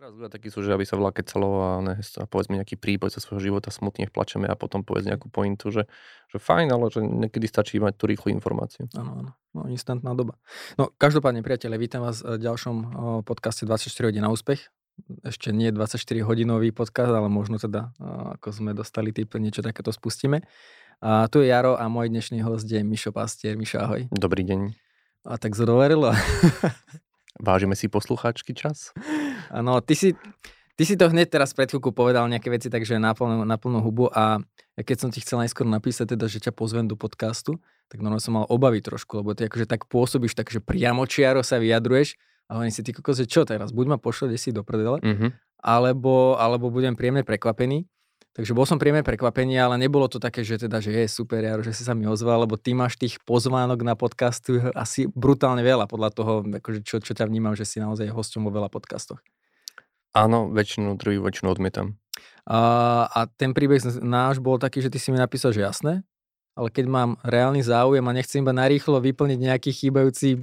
Teraz ľudia takí sú, že aby sa volá celo a, ne, a povedzme nejaký príboj zo svojho života smutne plačeme a potom povedz nejakú pointu, že, že fajn, ale že niekedy stačí mať tú rýchlu informáciu. Áno, áno. No, instantná doba. No, každopádne, priateľe, vítam vás v ďalšom podcaste 24 hodín na úspech. Ešte nie 24 hodinový podcast, ale možno teda, ako sme dostali typ, niečo takéto spustíme. A tu je Jaro a môj dnešný host je Mišo Pastier. Mišo, ahoj. Dobrý deň. A tak zodoverilo. Vážime si poslucháčky čas? Áno, ty si, ty si to hneď teraz pred chvíľku povedal nejaké veci, takže na plnú, na plnú hubu a keď som ti chcel najskôr napísať teda, že ťa pozvem do podcastu, tak normálne som mal obavy trošku, lebo ty akože tak pôsobíš, takže priamo čiaro sa vyjadruješ a oni si ty kokos, že čo teraz, buď ma pošle si do prdele, mm-hmm. alebo, alebo budem príjemne prekvapený. Takže bol som príjemne prekvapený, ale nebolo to také, že teda, že je super, Jaro, že si sa mi ozval, lebo ty máš tých pozvánok na podcastu asi brutálne veľa podľa toho, akože čo, čo ťa vnímam, že si naozaj hosťom vo veľa podcastoch. Áno, väčšinu druhú, väčšinu odmietam. A, a ten príbeh náš bol taký, že ty si mi napísal, že jasné, ale keď mám reálny záujem a nechcem iba narýchlo vyplniť nejaký chýbajúci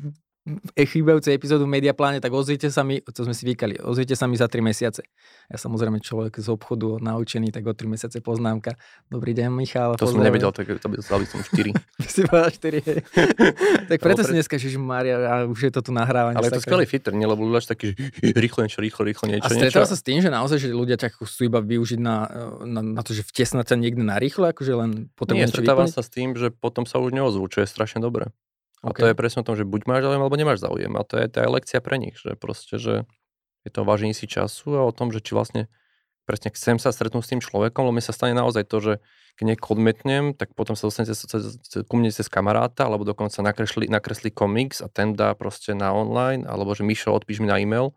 chýbajúcej epizódu v Mediapláne, tak ozvite sa mi, to sme si vykali, ozvite sa mi za 3 mesiace. Ja samozrejme človek z obchodu naučený, tak o 3 mesiace poznámka. Dobrý deň, Michal. To som nevedel, tak to by som 4. si povedal 4, Tak preto si dneska, že Maria, a už je to tu nahrávanie. Ale je to skvelý fitter, nie? lebo ľudia taký, že rýchlo niečo, rýchlo, rýchlo niečo. A stretal sa s tým, že naozaj, že ľudia ťa chcú iba využiť na, na, na to, že vtesnať sa niekde na rýchlo, akože len potom Nie, stretávam sa s tým, že potom sa už neozvú, čo je strašne dobré. A okay. to je presne o tom, že buď máš záujem, alebo nemáš záujem. A to je, tá lekcia pre nich, že proste, že je to o vážení si času a o tom, že či vlastne presne chcem sa stretnúť s tým človekom, lebo mi sa stane naozaj to, že keď niekoho odmetnem, tak potom sa dostanete ku mne cez kamaráta, alebo dokonca nakresli, nakreslí komiks a ten dá proste na online, alebo že Mišo, odpíš mi na e-mail.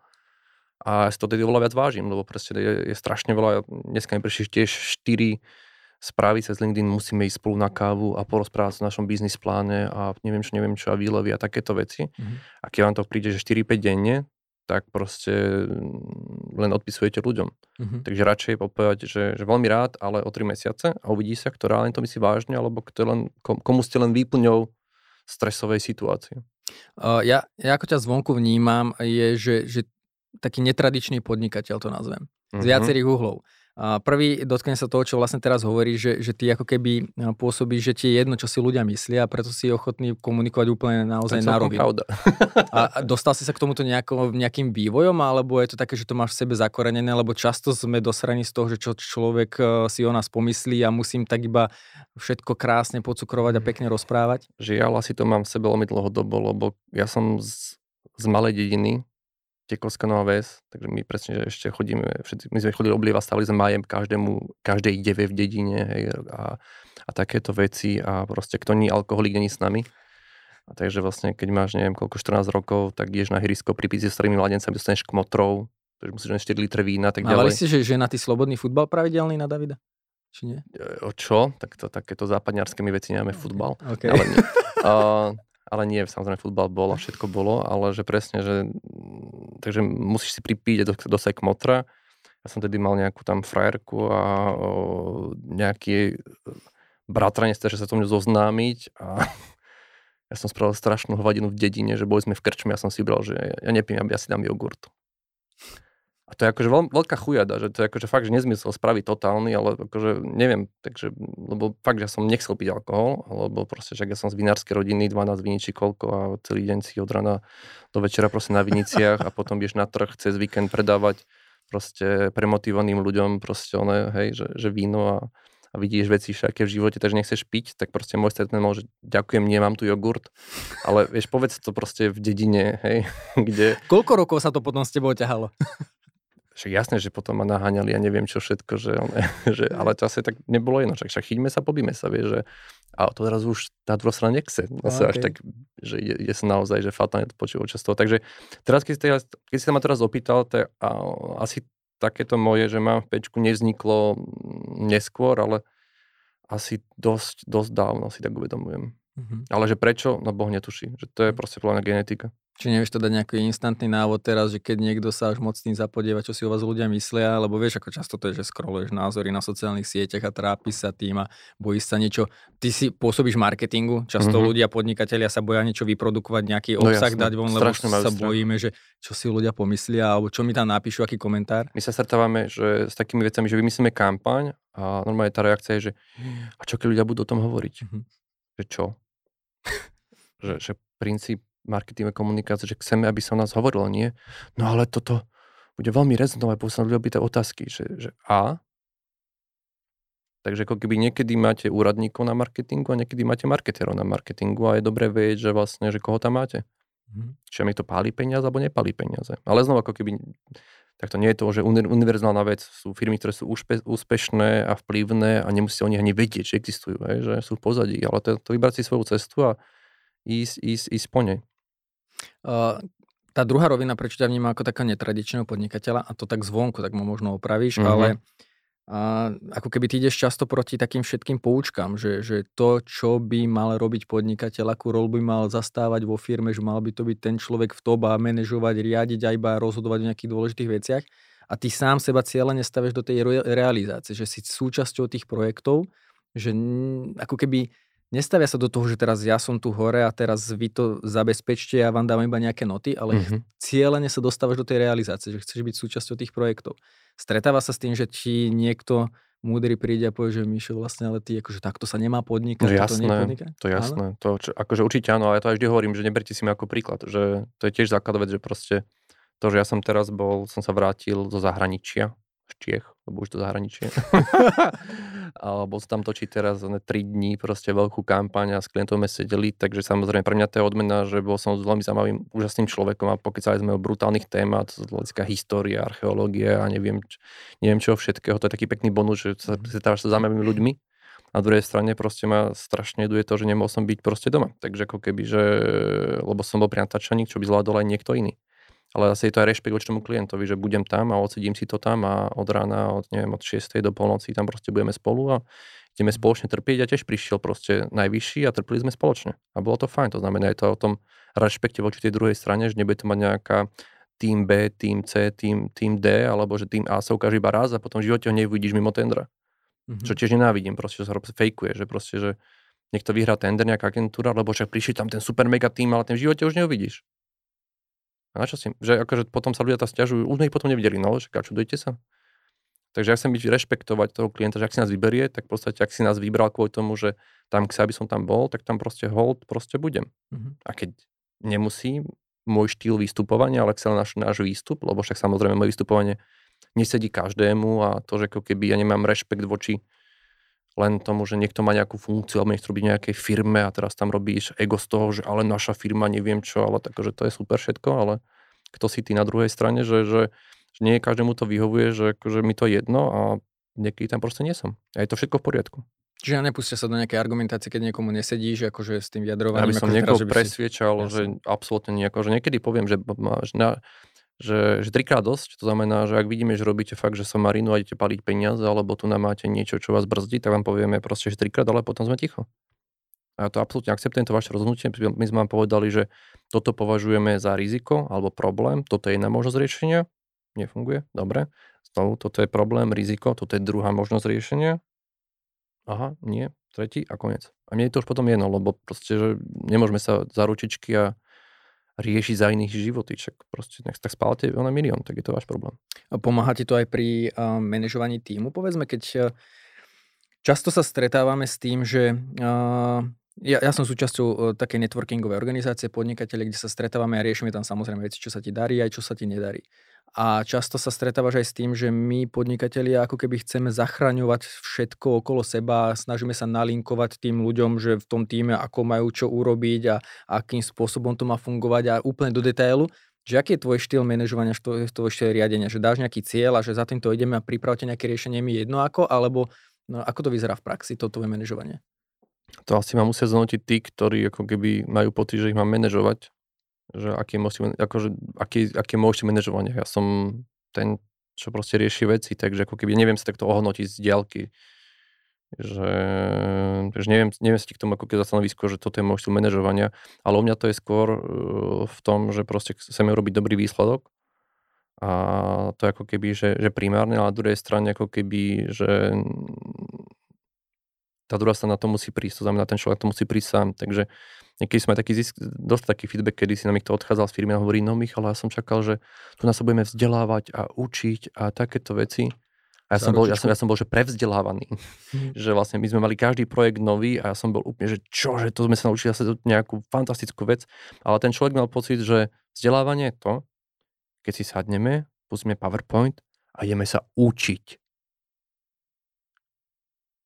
A ja si to tedy oveľa viac vážim, lebo proste je, je strašne veľa, dneska mi prišli tiež 4 správy cez LinkedIn, musíme ísť spolu na kávu a porozprávať o našom biznis pláne a neviem čo, neviem čo a výlevy a takéto veci. Mm-hmm. A keď vám to príde, že 4-5 denne, tak proste len odpisujete ľuďom. Mm-hmm. Takže radšej povedať, že, že veľmi rád, ale o 3 mesiace a uvidí sa, kto reálne to myslí vážne, alebo kto len, komu ste len výplňou stresovej situácie. Uh, ja, ja ako ťa zvonku vnímam, je, že, že taký netradičný podnikateľ to nazvem. Z mm-hmm. viacerých uhlov. Prvý, dotkne sa toho, čo vlastne teraz hovorí, že, že ty ako keby no, pôsobíš, že ti je jedno, čo si ľudia myslia a preto si ochotný komunikovať úplne naozaj na pravda. a, a dostal si sa k tomuto nejako, nejakým vývojom, alebo je to také, že to máš v sebe zakorenené, lebo často sme dosraní z toho, že čo človek e, si o nás pomyslí a musím tak iba všetko krásne pocukrovať a pekne rozprávať? Žiaľ, asi to mám v sebe veľmi dlhodobo, lebo ja som z, z malej dediny, Tekovská Nová Ves, takže my presne že ešte chodíme, všetci, my sme chodili oblieva, stavili sme majem každému, každej deve v dedine hej, a, a takéto veci a proste kto nie alkoholik, není s nami. A takže vlastne, keď máš, neviem, koľko, 14 rokov, tak ideš na hrysko pri s starými mladencami, dostaneš kmotrov, takže musíš len 4 litre vína, tak ďalej. Ale si, že, že na tý slobodný futbal pravidelný na Davida? Či nie? E, o čo? Tak to, takéto západňarské my veci nemáme futbal. Okay. Ale nie. Uh, ale nie, samozrejme futbal bol všetko bolo, ale že presne, že takže musíš si pripíť a dosať kmotra. Ja som tedy mal nejakú tam frajerku a o, nejaký bratranec, že sa to mňa zoznámiť a ja som spravil strašnú hovadinu v dedine, že boli sme v krčme, ja som si vybral, že ja nepím, ja si dám jogurt. A to je akože veľ, veľká chujada, že to je akože fakt, že nezmysel spraviť totálny, ale akože neviem, takže, lebo fakt, že som nechcel piť alkohol, lebo proste, že ja som z vinárskej rodiny, 12 viničí koľko a celý deň si od rana do večera proste na viniciach a potom vieš na trh cez víkend predávať proste premotivovaným ľuďom proste one, hej, že, že víno a, a vidíš veci všaké v živote, takže nechceš piť, tak proste môj statement bol, že ďakujem, nemám tu jogurt, ale vieš, povedz to proste v dedine, hej, kde... Koľko rokov sa to potom s tebou ťahalo? Však jasné, že potom ma naháňali a ja neviem čo všetko, že, on, že ale to asi tak nebolo jedno, však, však chyťme sa, pobíme sa, vie, že a to teraz už tá druhá strana nechce. Zase okay. až tak, že ide, ide sa naozaj, že fatálne to počúval často. Takže teraz, keď, ste, keď si sa ma teraz opýtal, to je, a, asi takéto moje, že mám v pečku, nevzniklo neskôr, ale asi dosť, dosť dávno si tak uvedomujem. Mm-hmm. Ale že prečo? No Boh netuší. Že to je mhm. proste plná genetika. Či nevieš to dať nejaký instantný návod teraz, že keď niekto sa až moc tým zapodieva, čo si o vás ľudia myslia, lebo vieš, ako často to je, že scrolluješ názory na sociálnych sieťach a trápi sa tým a bojíš sa niečo. Ty si pôsobíš marketingu, často mm-hmm. ľudia, podnikatelia sa boja niečo vyprodukovať, nejaký no obsah no, dať von, lebo sa strach. bojíme, že čo si ľudia pomyslia, alebo čo mi tam napíšu, aký komentár. My sa stretávame že s takými vecami, že vymyslíme kampaň a normálne tá reakcia je, že a čo keď ľudia budú o tom hovoriť? Mm-hmm. Že čo? že, že princíp marketingové komunikácie, že chceme, aby sa o nás hovorilo, nie? No ale toto bude veľmi rezonovať, bo sa ľudia otázky, že, že a? Takže ako keby niekedy máte úradníkov na marketingu a niekedy máte marketerov na marketingu a je dobré vedieť, že vlastne, že koho tam máte. Mm. Čiže mi to pálí peniaze alebo nepálí peniaze. Ale znova ako keby, tak to nie je to, že univerzálna vec. Sú firmy, ktoré sú úspe, úspešné a vplyvné a nemusíte o nich ani vedieť, že existujú, hej, že sú v pozadí. Ale to, to vybrať si svoju cestu a ísť, ísť, ísť po nej. Tá druhá rovina, prečo ťa vníma ako taká netradičného podnikateľa, a to tak zvonku, tak mu možno opravíš, mm-hmm. ale a ako keby ty ideš často proti takým všetkým poučkám, že, že to, čo by mal robiť podnikateľ, akú rolu by mal zastávať vo firme, že mal by to byť ten človek v tom a manažovať, riadiť a iba rozhodovať o nejakých dôležitých veciach a ty sám seba cieľa nestavieš do tej realizácie, že si súčasťou tých projektov, že ako keby nestavia sa do toho, že teraz ja som tu hore a teraz vy to zabezpečte a ja vám dám iba nejaké noty, ale mm-hmm. cieľene sa dostávaš do tej realizácie, že chceš byť súčasťou tých projektov. Stretáva sa s tým, že ti niekto múdry príde a povie, že Mišo, vlastne, ale ty akože takto sa nemá podnikať. No jasné, to, to je jasné. To, čo, akože určite áno, ale ja to aj vždy hovorím, že neberte si mi ako príklad, že to je tiež základ vec, že proste to, že ja som teraz bol, som sa vrátil zo zahraničia, z Čiech, lebo už to zahraničie. alebo sa tam točí teraz 3 dní proste veľkú kampaň a s klientom sme sedeli, takže samozrejme pre mňa to je odmena, že bol som s veľmi zaujímavým, úžasným človekom a pokecali sme o brutálnych témat, z hľadiska histórie, archeológie a neviem, neviem čo všetkého, to je taký pekný bonus, že sa stretávaš sa zaujímavými ľuďmi. Na druhej strane proste ma strašne jeduje to, že nemohol som byť proste doma. Takže ako keby, že, lebo som bol pri natáčaní, čo by zvládol aj niekto iný ale zase je to aj rešpekt voči tomu klientovi, že budem tam a odsedím si to tam a od rána, od, neviem, od 6. do polnoci tam proste budeme spolu a ideme spoločne trpieť a tiež prišiel proste najvyšší a trpili sme spoločne. A bolo to fajn, to znamená, je to o tom rešpekte voči tej druhej strane, že nebude to mať nejaká tým B, tým C, tým, tým D, alebo že tým A sa ukáže iba raz a potom v živote ho nevidíš mimo tendra. Mm-hmm. Čo tiež nenávidím, proste, že sa fejkuje, že proste, že niekto vyhrá tender, nejaká agentúra, lebo však prišli tam ten super mega tým, ale ten v živote už neuvidíš. A na čo si? Že akože potom sa ľudia tam stiažujú, už sme ich potom nevideli, no, že čudujte sa. Takže ja chcem byť rešpektovať toho klienta, že ak si nás vyberie, tak v podstate, ak si nás vybral kvôli tomu, že tam chce, aby som tam bol, tak tam proste hold, proste budem. Mm-hmm. A keď nemusí môj štýl vystupovania, ale chcel náš, náš výstup, lebo však samozrejme moje vystupovanie nesedí každému a to, že keby ja nemám rešpekt voči len tomu, že niekto má nejakú funkciu alebo nechce robiť nejakej firme a teraz tam robíš ego z toho, že ale naša firma neviem čo, ale tak, že to je super všetko, ale kto si ty na druhej strane, že, že, že nie každému to vyhovuje, že akože mi to jedno a niekedy tam proste nie som. A je to všetko v poriadku. Čiže nepustia sa do nejakej argumentácie, keď niekomu nesedíš, akože s tým vyjadrovaním. Aby som niekoho presviečal, že absolútne nie. Že niekedy poviem, že, že na, že, že trikrát dosť, to znamená, že ak vidíme, že robíte fakt, že som marinu a idete paliť peniaze, alebo tu nám máte niečo, čo vás brzdí, tak vám povieme proste, že trikrát, ale potom sme ticho. A ja to absolútne akceptujem, to vaše rozhodnutie. My sme vám povedali, že toto považujeme za riziko alebo problém, toto je jedna možnosť riešenia, nefunguje, dobre. Znovu, toto je problém, riziko, toto je druhá možnosť riešenia. Aha, nie, tretí a koniec. A mne je to už potom jedno, lebo proste, že nemôžeme sa za ručičky a riešiť za iných životy. Však proste nech tak spálate na milión, tak je to váš problém. Pomáha ti to aj pri uh, manažovaní týmu? Povedzme, keď uh, často sa stretávame s tým, že uh, ja, ja som súčasťou uh, takej networkingovej organizácie podnikateľe, kde sa stretávame a riešime tam samozrejme veci, čo sa ti darí aj čo sa ti nedarí. A často sa stretávaš aj s tým, že my podnikatelia ako keby chceme zachraňovať všetko okolo seba, snažíme sa nalinkovať tým ľuďom, že v tom týme ako majú čo urobiť a akým spôsobom to má fungovať a úplne do detailu. Že aký je tvoj štýl manažovania, tvoj štýl riadenia? Že dáš nejaký cieľ a že za týmto ideme a pripravte nejaké riešenie mi jedno ako, alebo no, ako to vyzerá v praxi, to tvoje manažovanie? To asi ma musia znotiť tí, ktorí ako keby majú pocit, že ich mám manažovať že aký je, akože, aký, aký môžete manažovanie. Ja som ten, čo proste rieši veci, takže ako keby neviem sa takto ohodnotiť z diaľky, že, že neviem, neviem si k tomu ako keď stanovisko, že toto je môj štýl manažovania, ale u mňa to je skôr uh, v tom, že proste chceme robiť dobrý výsledok a to je ako keby, že, že primárne, ale na druhej strane ako keby, že tá druhá strana to musí prísť, to znamená, ten človek to musí prísť sám, takže niekedy sme taký zisk, dosť taký feedback, kedy si nám to odchádzal z firmy a hovorí, no Michal, ja som čakal, že tu nás sa budeme vzdelávať a učiť a takéto veci a ja som, bol, ja, som, ja som bol, že prevzdelávaný. Mm. že vlastne my sme mali každý projekt nový a ja som bol úplne, že čo, že to sme sa naučili zase nejakú fantastickú vec. Ale ten človek mal pocit, že vzdelávanie je to, keď si sadneme, pustíme PowerPoint a ideme sa učiť.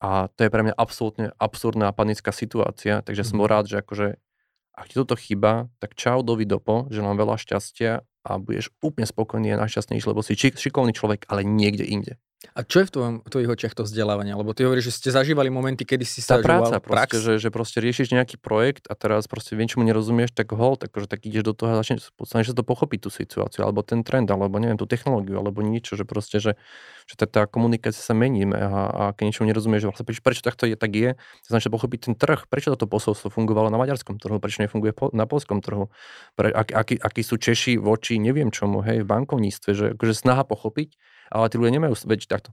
A to je pre mňa absolútne absurdná panická situácia, takže mm. som mhm. rád, že akože ak ti toto chýba, tak čau, dovidopo, že mám veľa šťastia a budeš úplne spokojný a najšťastnejší, lebo si šikovný človek, ale niekde inde. A čo je v, tvojom, v tvojich očiach to vzdelávanie? Lebo ty hovoríš, že ste zažívali momenty, kedy si sa Tá práca, proste, že, že proste riešiš nejaký projekt a teraz proste niečomu nerozumieš, tak hol, tak, že tak ideš do toho a začneš, sa to pochopiť tú situáciu, alebo ten trend, alebo neviem, tú technológiu, alebo niečo, že proste, že, že tá, tá komunikácia sa mení a, a keď niečomu nerozumieš, že vlastne prečo, takto je, tak je, znamená, pochopiť ten trh, prečo toto posolstvo fungovalo na maďarskom trhu, prečo nefunguje po, na polskom trhu, pre, ak, aký, aký, sú Češi voči neviem čomu, hej, v bankovníctve, že akože snaha pochopiť, ale tí ľudia nemajú veď takto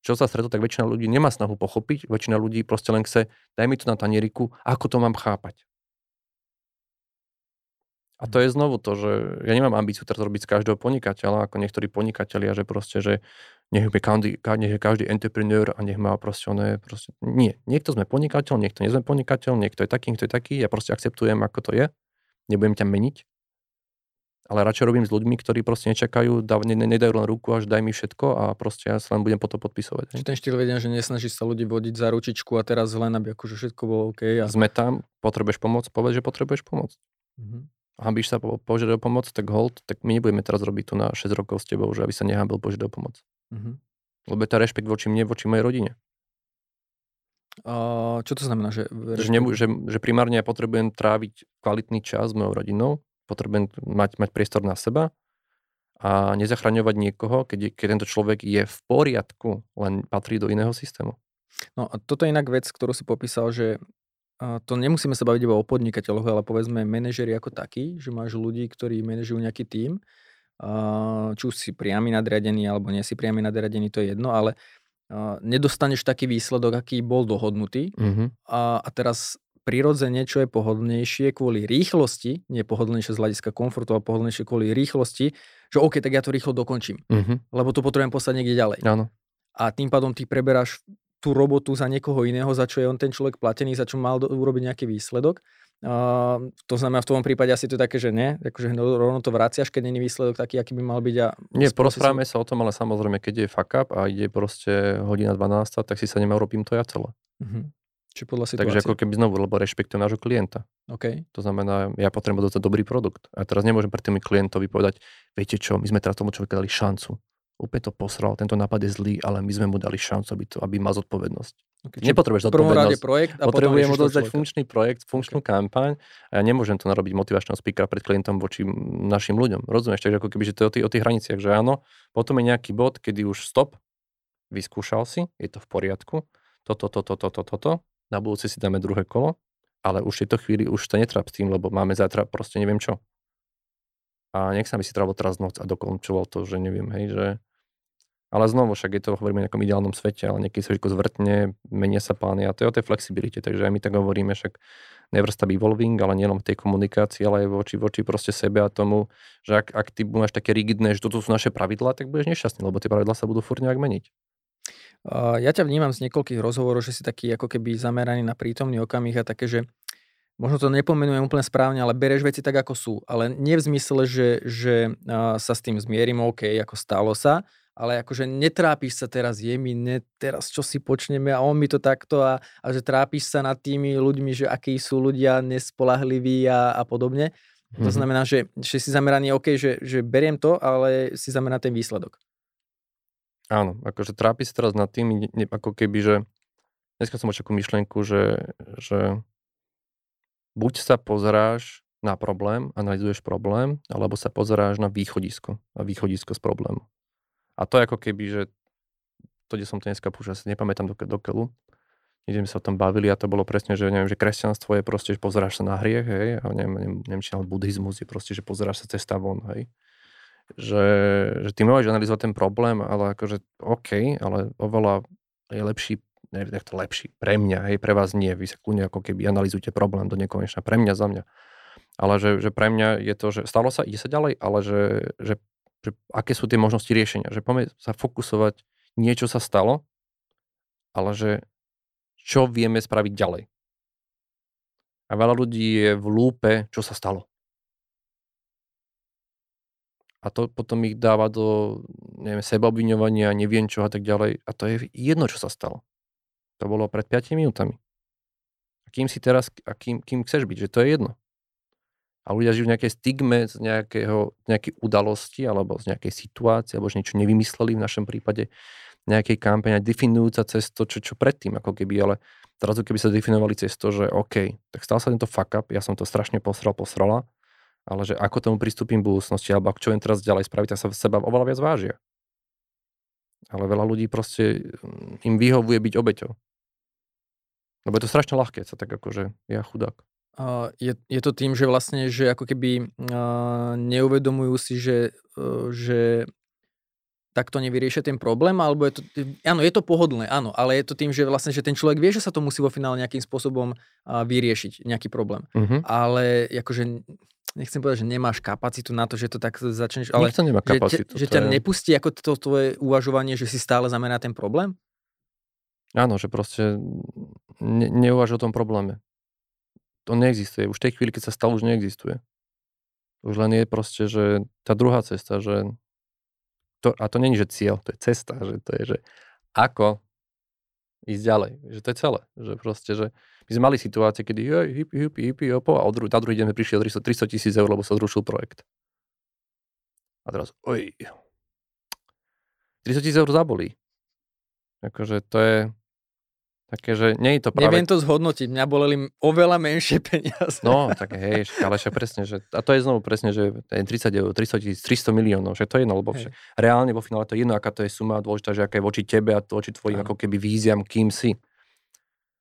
čo sa stretlo, tak väčšina ľudí nemá snahu pochopiť, väčšina ľudí proste len chce, daj mi to na tanieriku, ako to mám chápať. A to je znovu to, že ja nemám ambíciu teraz robiť z každého podnikateľa, ako niektorí podnikatelia, že proste, že nech je každý, nech je každý entrepreneur a nech má proste, ono je proste, nie. Niekto sme podnikateľ, niekto nie sme podnikateľ, niekto je taký, niekto je taký, ja proste akceptujem, ako to je, nebudem ťa meniť, ale radšej robím s ľuďmi, ktorí proste nečakajú, dá, ne, nedajú len ruku, až daj mi všetko a proste ja sa len budem potom podpisovať. Čiže ten štýl vedia, že nesnaží sa ľudí vodiť za ručičku a teraz len, aby akože všetko bolo OK. A... Sme tam, potrebuješ pomoc, povedz, že potrebuješ pomoc. Mm-hmm. Hambíš sa po, požiadať o pomoc, tak hold, tak my nebudeme teraz robiť tu na 6 rokov s tebou, že aby sa nehambil požiadať o pomoc. Mm-hmm. Lebo je to rešpekt voči mne, voči mojej rodine. A čo to znamená? Že, že, ne, že, že primárne ja potrebujem tráviť kvalitný čas s mojou rodinou, potrebujem mať, mať priestor na seba a nezachraňovať niekoho, keď, keď tento človek je v poriadku, len patrí do iného systému. No a toto je inak vec, ktorú si popísal, že to nemusíme sa baviť iba o podnikateľoch, ale povedzme manažeri ako taký, že máš ľudí, ktorí manažujú nejaký tím, či už si priamy nadriadený alebo nie si priamy nadriadený, to je jedno, ale nedostaneš taký výsledok, aký bol dohodnutý mm-hmm. a, a teraz prirodzene, čo je pohodlnejšie kvôli rýchlosti, nie pohodlnejšie z hľadiska komfortu, ale pohodlnejšie kvôli rýchlosti, že OK, tak ja to rýchlo dokončím, uh-huh. lebo to potrebujem poslať niekde ďalej. Áno. A tým pádom ty preberáš tú robotu za niekoho iného, za čo je on ten človek platený, za čo mal do, urobiť nejaký výsledok. Uh, to znamená, v tom prípade asi to je také, že nie, akože rovno to vraciaš, keď není výsledok taký, aký by mal byť. A nie, porozprávame sa o tom, ale samozrejme, keď je fuck up a ide proste hodina 12, tak si sa nemá robím to ja celé. Uh-huh. Či podľa situácie. Takže ako keby znovu, lebo rešpektujem nášho klienta. Okay. To znamená, ja potrebujem dostať dobrý produkt. A teraz nemôžem pre tými klientovi povedať, viete čo, my sme teraz tomu človeku dali šancu. Úplne to posral, tento nápad je zlý, ale my sme mu dali šancu, aby, to, aby mal zodpovednosť. Okay, Nepotrebuješ zodpovednosť. projekt a Potrebujem mu dodať funkčný projekt, funkčnú okay. kampaň a ja nemôžem to narobiť motivačného speakera pred klientom voči našim ľuďom. Rozumieš? Takže ako keby, že to je o tých, o tých hraniciach, že áno, potom je nejaký bod, kedy už stop, vyskúšal si, je to v poriadku, toto, toto, toto, toto, toto, na budúce si dáme druhé kolo, ale už v tejto chvíli už sa netráp s tým, lebo máme zajtra proste neviem čo. A nech sa mi si trávil teraz noc a dokončoval to, že neviem, hej, že... Ale znovu, však je to, hovoríme o nejakom ideálnom svete, ale niekedy sa všetko zvrtne, menia sa plány a to je o tej flexibilite, takže aj my tak hovoríme, však never stop evolving, ale nielen v tej komunikácii, ale aj voči, voči proste sebe a tomu, že ak, ak ty máš také rigidné, že toto sú naše pravidlá, tak budeš nešťastný, lebo tie pravidlá sa budú furt nejak meniť. Ja ťa vnímam z niekoľkých rozhovorov, že si taký ako keby zameraný na prítomný okamih a také, že možno to nepomenujem úplne správne, ale bereš veci tak, ako sú. Ale nie v zmysle, že, že sa s tým zmierim, OK, ako stalo sa, ale akože netrápiš sa teraz, je mi ne, teraz čo si počneme a on mi to takto a, a že trápiš sa nad tými ľuďmi, že akí sú ľudia nespolahliví a, a podobne. Mm-hmm. To mhm. znamená, že, že si zameraný, OK, že, že beriem to, ale si zameraný ten výsledok. Áno, akože trápi sa teraz nad tým, ne, ako keby, že dneska som mal takú myšlienku, že, že buď sa pozeráš na problém, analizuješ problém, alebo sa pozeráš na východisko a východisko z problému. A to je ako keby, že to, kde som to dneska púšal, si nepamätám do, do kde sme sa o tom bavili a to bolo presne, že neviem, že kresťanstvo je proste, že pozeráš sa na hriech, hej, a neviem, neviem, neviem či buddhizmus je proste, že pozeráš sa cesta von, hej. Že, že ty môžeš analyzovať ten problém, ale akože OK, ale oveľa je lepší, neviem, to lepší, pre mňa, hej, pre vás nie, vy sa kľudne ako keby analyzujete problém do nekonečna, pre mňa, za mňa. Ale že, že pre mňa je to, že stalo sa, ide sa ďalej, ale že, že, že aké sú tie možnosti riešenia, že poďme sa fokusovať, niečo sa stalo, ale že čo vieme spraviť ďalej. A veľa ľudí je v lúpe, čo sa stalo. A to potom ich dáva do neviem, sebaobviňovania, neviem čo a tak ďalej. A to je jedno, čo sa stalo. To bolo pred 5 minútami. A kým si teraz, a kým, kým chceš byť, že to je jedno. A ľudia žijú v nejakej stigme z nejakého, nejakej udalosti alebo z nejakej situácie, alebo že niečo nevymysleli v našom prípade nejakej kampane, definujúca cez to, čo, čo predtým, ako keby, ale zrazu keby sa definovali cez to, že OK, tak stal sa tento fuck up, ja som to strašne posral, posrala, ale že ako tomu pristúpim v budúcnosti, alebo čo viem teraz ďalej spraviť, tak sa seba oveľa viac vážia. Ale veľa ľudí proste mm, im vyhovuje byť obeťou. Lebo je to strašne ľahké, sa tak akože ja chudák. Uh, je, je to tým, že vlastne, že ako keby uh, neuvedomujú si, že, uh, že takto nevyriešia ten problém, alebo je to, áno, je to pohodlné, áno, ale je to tým, že vlastne, že ten človek vie, že sa to musí vo finále nejakým spôsobom uh, vyriešiť, nejaký problém. Uh-huh. Ale akože nechcem povedať, že nemáš kapacitu na to, že to tak začneš, ale Nikto nemá kapacitu, že, že ťa je... nepustí ako to tvoje uvažovanie, že si stále zamerá ten problém? Áno, že proste ne, neuvaž o tom probléme. To neexistuje. Už v tej chvíli, keď sa stalo, už neexistuje. Už len je proste, že tá druhá cesta, že to, a to není, že cieľ, to je cesta, že to je, že ako ísť ďalej, že to je celé, že proste, že my sme mali situácie, kedy hej, hippy, hippy, hippy, opo, a na druhý deň sme prišli o 300 tisíc eur, lebo sa zrušil projekt. A teraz, oj, 300 tisíc eur zabolí. Akože to je, Také, že nie je to práve... Neviem to zhodnotiť, mňa boleli oveľa menšie peniaze. No, tak hej, ale však presne, že, a to je znovu presne, že 30 eur, 300 tisíc, 300 miliónov, že to je jedno, lebo však, reálne vo finále to je jedno, aká to je suma, dôležitá, že aká je voči tebe a voči tvojim ako keby víziam, kým si.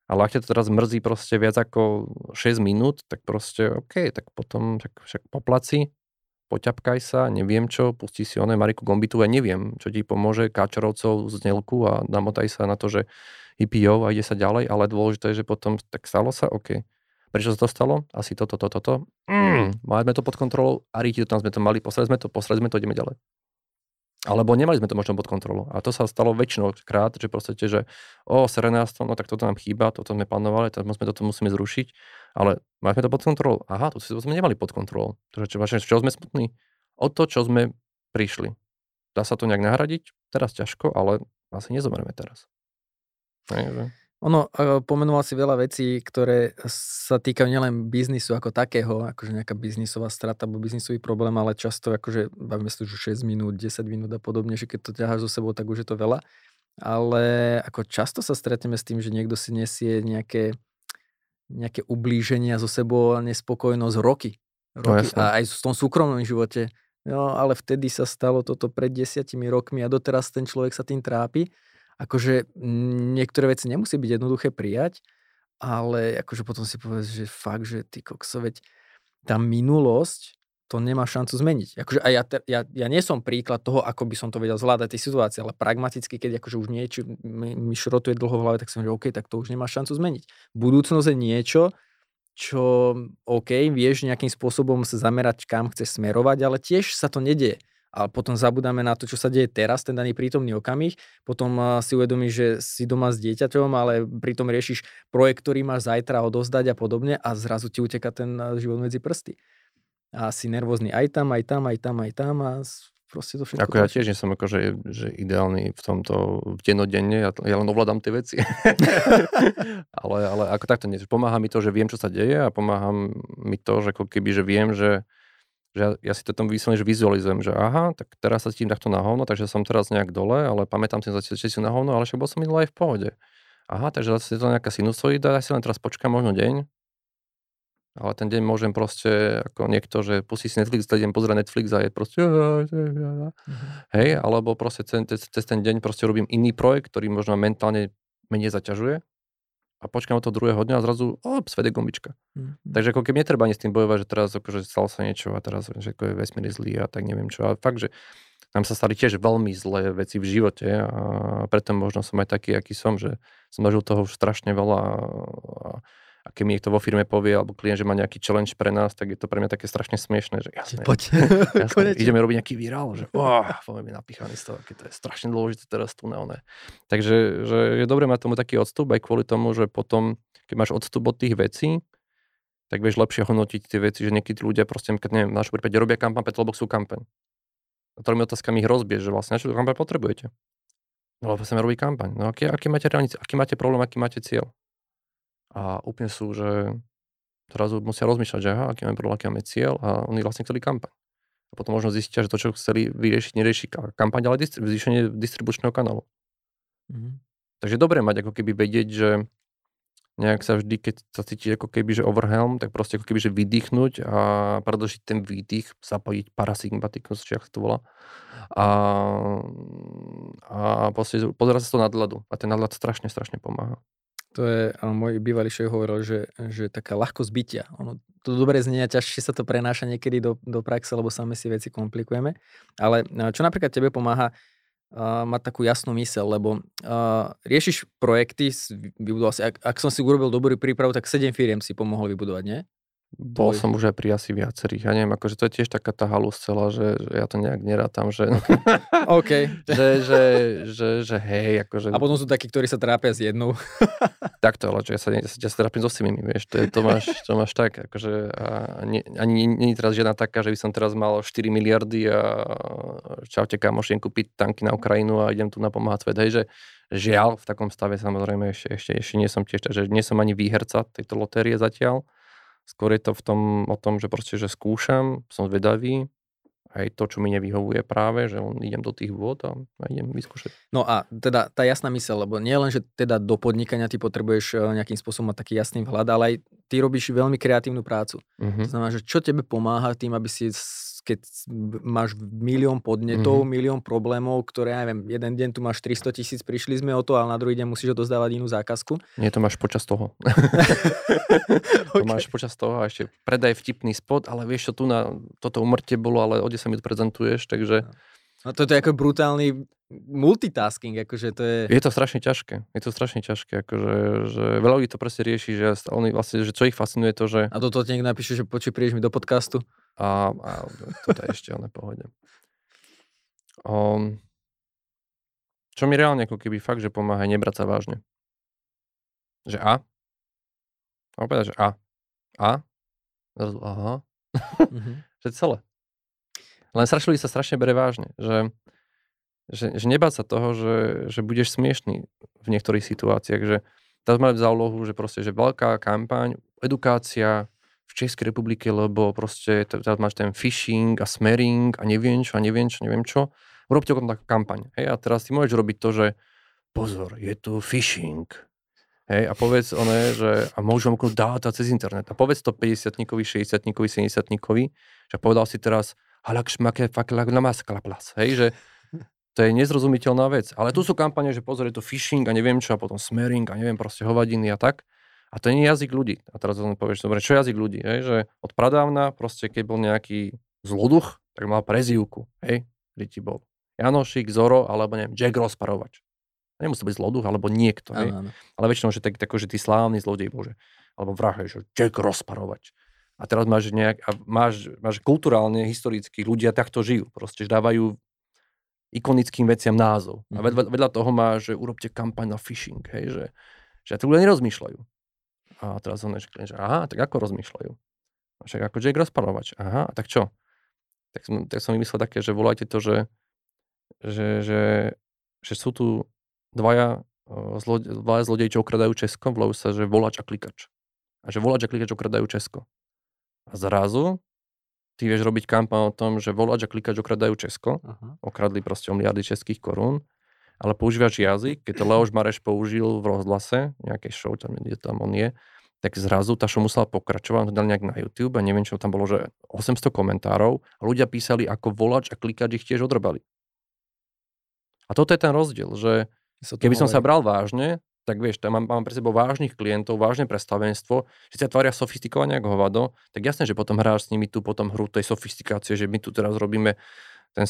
Ale ak ťa to teraz mrzí proste viac ako 6 minút, tak proste OK, tak potom tak však poplaci, poťapkaj sa, neviem čo, pusti si oné Mariku Gombitu, ja neviem, čo ti pomôže, Káčarovcov z Nelku a namotaj sa na to, že IPO a ide sa ďalej, ale dôležité je, že potom tak stalo sa, OK. Prečo sa to stalo? Asi toto, toto, toto. Mm, máme to pod kontrolou a rýti, tam sme to mali, poslali sme to, poslali sme to, ideme ďalej. Alebo nemali sme to možno pod kontrolou. A to sa stalo väčšinou krát, že proste, že o, serenáctvo, no tak toto nám chýba, toto sme plánovali, tak sme toto musíme zrušiť, ale máme to pod kontrolou. Aha, to sme nemali pod kontrolou. Takže čo, čo sme smutní? O to, čo sme prišli. Dá sa to nejak nahradiť? Teraz ťažko, ale asi nezomreme teraz. Takže. Ono, e, pomenoval si veľa vecí, ktoré sa týkajú nielen biznisu ako takého, akože nejaká biznisová strata alebo biznisový problém, ale často akože bavíme sa už 6 minút, 10 minút a podobne, že keď to ťaháš so sebou, tak už je to veľa. Ale ako často sa stretneme s tým, že niekto si nesie nejaké, nejaké ublíženia so sebou a nespokojnosť roky. roky no, a aj v tom súkromnom živote. No, ale vtedy sa stalo toto pred desiatimi rokmi a doteraz ten človek sa tým trápi akože niektoré veci nemusí byť jednoduché prijať, ale akože potom si povedz, že fakt, že ty kokso, veď tá minulosť to nemá šancu zmeniť. Akože, a ja, ja, ja nie som príklad toho, ako by som to vedel zvládať tej situácie, ale pragmaticky, keď akože už niečo mi, mi šrotuje dlho v hlave, tak som že OK, tak to už nemá šancu zmeniť. Budúcnosť je niečo, čo OK, vieš nejakým spôsobom sa zamerať, kam chceš smerovať, ale tiež sa to nedieje ale potom zabudáme na to, čo sa deje teraz, ten daný prítomný okamih, potom si uvedomíš, že si doma s dieťaťom, ale pritom riešiš projekt, ktorý máš zajtra odozdať a podobne a zrazu ti uteka ten život medzi prsty. A si nervózny aj tam, aj tam, aj tam, aj tam a proste to všetko. Ako ja tiež nie som akože, že ideálny v tomto denodenne, ja, ja len ovládam tie veci. ale, ale ako takto nie. Pomáha mi to, že viem, čo sa deje a pomáha mi to, že ako keby, že viem, že že ja, ja si to tam vyslovene, že vizualizujem, že aha, tak teraz sa cítim takto na hovno, takže som teraz nejak dole, ale pamätám si, že si na hovno, ale však bol som minulý aj v pohode. Aha, takže zase je to nejaká sinusoida, ja si len teraz počkám možno deň ale ten deň môžem proste, ako niekto, že pustí si Netflix, ten deň pozrie Netflix a je proste mm-hmm. hej, alebo proste cez, cez ten deň proste robím iný projekt, ktorý možno mentálne menej zaťažuje a počkám toho druhého dňa a zrazu, o, svede gombička. Mm-hmm. Takže ako keby netreba ani s tým bojovať, že teraz akože stalo sa niečo a teraz že je vesmír zlý a tak neviem čo. A fakt, že nám sa stali tiež veľmi zlé veci v živote a preto možno som aj taký, aký som, že som zažil toho už strašne veľa a, a keď mi niekto vo firme povie, alebo klient, že má nejaký challenge pre nás, tak je to pre mňa také strašne smiešne, že jasné, Poď. jasné ideme robiť nejaký virál, že oh, mi napíchaný z toho, keď to je strašne dôležité teraz tu na one. Takže že je dobré mať tomu taký odstup, aj kvôli tomu, že potom, keď máš odstup od tých vecí, tak vieš lepšie hodnotiť tie veci, že niekedy ľudia proste, keď neviem, v našom prípade robia kampaň, lebo sú kampaň tromi otázkami ich rozbie, že vlastne na čo kampaň potrebujete. No lebo chceme robiť kampaň. No aký, aký máte reálnici, aký máte problém, aký máte cieľ. A úplne sú, že zrazu musia rozmýšľať, že aha, aký máme problém, aký máme cieľ a oni vlastne chceli kampaň. A potom možno zistia, že to, čo chceli vyriešiť, nerieši kampaň, ale zvýšenie distribučného kanálu. Mm-hmm. Takže dobre mať ako keby vedieť, že nejak sa vždy, keď sa cíti ako keby, že overhelm, tak proste ako keby, že vydýchnuť a predlžiť ten výdych, zapojiť parasympatikus, či ako to volá. A, a proste pozerať sa to nadhľadu. A ten nadhľad strašne, strašne pomáha. To je, môj bývalý šéf hovoril, že, že taká ľahkosť bytia. Ono, to dobre znie a ťažšie sa to prenáša niekedy do, do praxe, lebo sami si veci komplikujeme. Ale čo napríklad tebe pomáha, uh, mať takú jasnú mysel, lebo uh, riešiš projekty, vybudoval si, ak, ak som si urobil dobrú prípravu, tak 7 firiem si pomohol vybudovať, nie? Bol som už aj pri asi viacerých. Ja neviem, akože to je tiež taká tá halus celá, že, že ja to nejak nerátam, že, OK. že, že, že, že, hej, akože... A potom sú takí, ktorí sa trápia s jednou. Takto, ale čo ja sa, ja sa, ja sa trápim so svými, vieš, to, je, to, máš, to máš tak, akože a nie, ani nie je teraz žiadna taká, že by som teraz mal 4 miliardy a čaute kamoš, kúpiť tanky na Ukrajinu a idem tu napomáhať svet, hej, že žiaľ, v takom stave samozrejme ešte, ešte, ešte nie som tiež, takže nie som ani výherca tejto lotérie zatiaľ, Skôr je to v tom, o tom, že proste, že skúšam, som zvedavý, aj to, čo mi nevyhovuje práve, že on idem do tých vôd a, idem vyskúšať. No a teda tá jasná mysel, lebo nie len, že teda do podnikania ty potrebuješ e, nejakým spôsobom mať taký jasný vhľad, ale aj ty robíš veľmi kreatívnu prácu. Uh-huh. To znamená, že čo tebe pomáha tým, aby si keď máš milión podnetov, mm-hmm. milión problémov, ktoré, ja neviem, jeden deň tu máš 300 tisíc, prišli sme o to, ale na druhý deň musíš odozdávať inú zákazku. Nie, to máš počas toho. okay. To máš počas toho a ešte predaj vtipný spot, ale vieš, čo tu na toto umrtie bolo, ale o 10 minút prezentuješ, takže... No to je ako brutálny multitasking, akože to je... Je to strašne ťažké, je to strašne ťažké, akože, že veľa ľudí to proste rieši, že oni vlastne, že čo ich fascinuje to, že... A toto niekto napíše, že počuj, prídeš mi do podcastu? A, a toto ešte ale pohode. Um, čo mi reálne ako keby fakt, že pomáha nebrať sa vážne. Že A? A povedať, že A. A? Zrazu, aha. Mm-hmm. že celé. Len strašne ľudí sa strašne bere vážne, že že, že nebáť sa toho, že, že budeš smiešný v niektorých situáciách, že teraz máme za úlohu, že proste, že veľká kampaň, edukácia v Českej republike, lebo proste teraz máš ten phishing a smering a neviem čo a neviem čo, neviem čo. Urobte okolo takú kampaň. Hej, a teraz ty môžeš robiť to, že pozor, je tu phishing. Hej, a povedz one, že a môžu vám dáta cez internet. A povedz to 50-tníkovi, 60-tníkovi, 70-tníkovi, že povedal si teraz halak šmake faklak na maskala Hej, že to je nezrozumiteľná vec. Ale tu sú kampane, že pozor, je to phishing a neviem čo, a potom smearing a neviem proste hovadiny a tak. A to nie je jazyk ľudí. A teraz on povieš, dobre, čo je jazyk ľudí? Hej? Že od pradávna, proste keď bol nejaký zloduch, tak mal prezývku. Hej, kde ti bol Janošik, Zoro, alebo neviem, Jack Rozparovač. Nemusí byť zloduch, alebo niekto. Hej? Ano. Ale väčšinou, že tak, tak, že tí slávny zlodej, bože. Alebo vrah, že Jack Rozparovač. A teraz máš nejak, a máš, máš kulturálne, historicky, ľudia takto žijú. Proste, že dávajú ikonickým veciam názov. A vedľa, vedľa toho má, že urobte kampaň na phishing, hej, že, že to ľudia nerozmýšľajú. A teraz on že, že aha, tak ako rozmýšľajú? A však ako Jake rozpalovač. Aha, tak čo? Tak som, tak som vymyslel také, že volajte to, že, že, že, že sú tu dvaja, zlode, dvaja zlodeji, čo okradajú Česko, volajú sa, že volač a klikač. A že volač a klikač okradajú Česko. A zrazu ty vieš robiť kampaň o tom, že volač a klikač okradajú Česko, uh-huh. okradli proste o miliardy českých korún, ale používaš jazyk, keď to Leoš Mareš použil v rozhlase, nejakej show, tam, kde tam on je, tak zrazu tá show musela pokračovať, to dal nejak na YouTube a neviem, čo tam bolo, že 800 komentárov a ľudia písali, ako volač a klikač ich tiež odrbali. A toto je ten rozdiel, že keby som sa bral vážne, tak vieš, tam mám, mám pre sebou vážnych klientov, vážne predstavenstvo, že sa tvária sofistikovane ako hovado, tak jasné, že potom hráš s nimi tu potom hru tej sofistikácie, že my tu teraz robíme ten,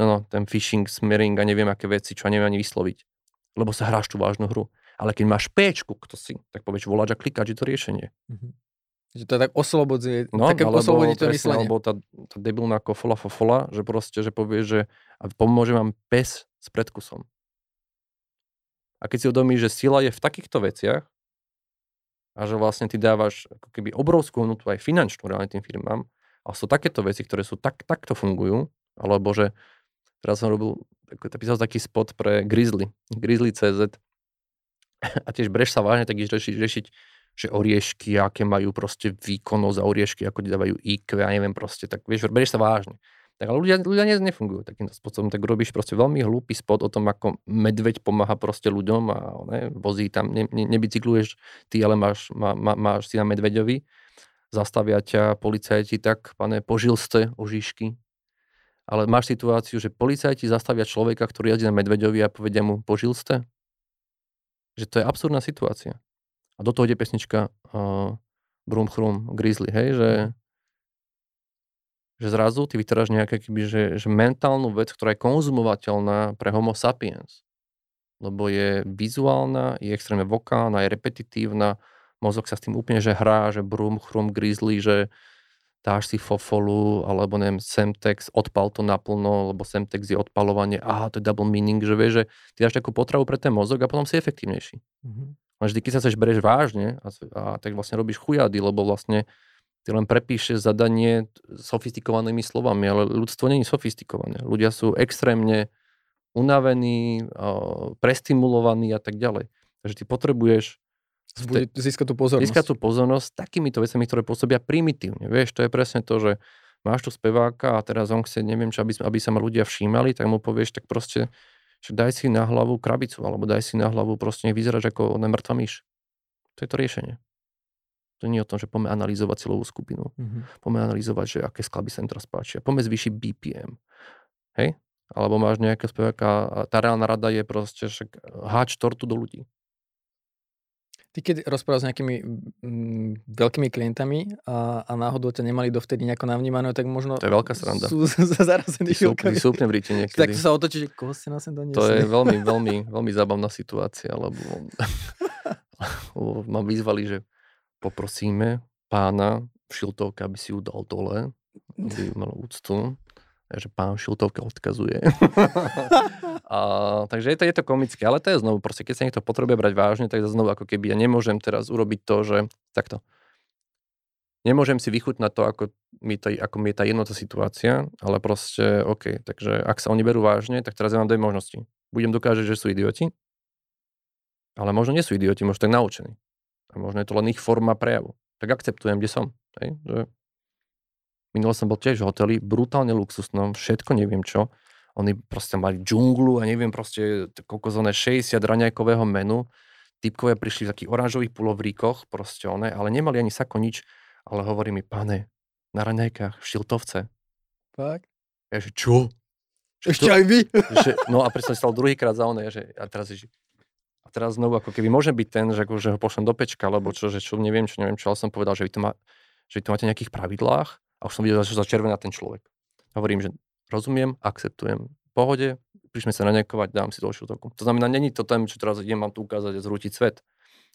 no, ten phishing, smearing a neviem aké veci, čo neviem ani vysloviť. Lebo sa hráš tú vážnu hru. Ale keď máš péčku, kto si, tak povieš voláč a klikáč, je to riešenie. Mm-hmm. Že to je tak oslobodzuje, no, také oslobodí to myslenie. Alebo tá, tá debilná kofola fofola, že proste, že povie, že a pomôže vám pes s predkusom. A keď si uvedomíš, že sila je v takýchto veciach a že vlastne ty dávaš ako keby obrovskú hodnotu aj finančnú reálne tým firmám, a sú takéto veci, ktoré sú tak, takto fungujú, alebo že teraz som robil, písal taký spot pre Grizzly, Grizzly.cz a tiež breš sa vážne tak riešiť, riešiť že oriešky, aké majú proste výkonnosť a oriešky, ako ti dávajú IQ, ja neviem proste, tak vieš, berieš sa vážne. Tak ale ľudia, ľudia nefungujú takýmto spôsobom, tak robíš proste veľmi hlúpy spot o tom, ako medveď pomáha proste ľuďom a ne, vozí tam, ne, ne, nebicykluješ ty, ale máš, má, má, máš si na medveďovi, zastavia ťa policajti, tak pane, požil ste ožišky, ale máš situáciu, že policajti zastavia človeka, ktorý jazdí na medveďovi a povedia mu, požil ste? Že to je absurdná situácia. A do toho ide pesnička uh, Brum Chrum Grizzly, hej, že že zrazu ty vytváraš nejaké keby, že, že mentálnu vec, ktorá je konzumovateľná pre homo sapiens. Lebo je vizuálna, je extrémne vokálna, je repetitívna, mozog sa s tým úplne že hrá, že brum, chrum, grizzly, že dáš si fofolu, alebo neviem, semtex, odpal to naplno, lebo semtex je odpalovanie, aha, to je double meaning, že vieš, že ty dáš takú potravu pre ten mozog a potom si efektívnejší. Mm-hmm. Ale vždy, keď sa chceš bereš vážne a, a tak vlastne robíš chujady, lebo vlastne ty len prepíšeš zadanie sofistikovanými slovami, ale ľudstvo není sofistikované. Ľudia sú extrémne unavení, prestimulovaní a tak ďalej. Takže ty potrebuješ získať tú pozornosť. Získať tú pozornosť takýmito vecami, ktoré pôsobia primitívne. Vieš, to je presne to, že máš tu speváka a teraz on chce, neviem čo, aby, aby sa ma ľudia všímali, tak mu povieš, tak proste, že daj si na hlavu krabicu, alebo daj si na hlavu, proste nech vyzeráš ako mŕtva myš. To je to riešenie. To nie je o tom, že poďme analyzovať celovú skupinu. Mm-hmm. Poďme analyzovať, že aké skladby sa im teraz páčia. Poďme zvýšiť BPM. Hej? Alebo máš nejaké speváka a tá reálna rada je proste však háč tortu do ľudí. Ty keď rozprával s nejakými mm, veľkými klientami a, a náhodou ťa nemali dovtedy nejako navnímané, tak možno... To je veľká sranda. Sú zarazení sú, sú úplne v niekedy. Tak to sa otočí, že koho ste nás sem doniesli? To je veľmi, veľmi, veľmi zábavná situácia, lebo, lebo ma vyzvali, že poprosíme pána Šiltovka, aby si ju dal dole, aby mal úctu. Takže pán Šiltovka odkazuje. a, takže je to, je to komické, ale to je znovu, proste keď sa niekto potrebuje brať vážne, tak znovu ako keby ja nemôžem teraz urobiť to, že takto. Nemôžem si vychutnať to, ako mi, to, ako mi je tá jednotá situácia, ale proste OK. Takže ak sa oni berú vážne, tak teraz ja mám dve možnosti. Budem dokážať, že sú idioti, ale možno nie sú idioti, možno tak naučení. A možno je to len ich forma prejavu. Tak akceptujem, kde som. Hej? Že minule som bol tiež v hoteli, brutálne luxusnom, všetko neviem čo. Oni proste mali džunglu a neviem proste koľko zóne 60 raňajkového menu. Typkovia prišli v takých oranžových pulovríkoch, proste one, ale nemali ani sako nič. Ale hovorí mi, pane, na raňajkách v Šiltovce. Fakt? Ja, že čo? Ešte to, aj vy? Že, no a presne stal druhýkrát za one, že, a teraz že teraz znovu ako keby môže byť ten, že, že ho pošlem do pečka, alebo čo, že čo, neviem čo, neviem čo, ale som povedal, že vy to, má, že vy to máte nejakých pravidlách a už som videl, že začervená ten človek. Hovorím, že rozumiem, akceptujem, v pohode, prišme sa nanekovať, dám si to šiltovku. To znamená, není to ten, čo teraz idem vám tu ukázať a zrútiť svet.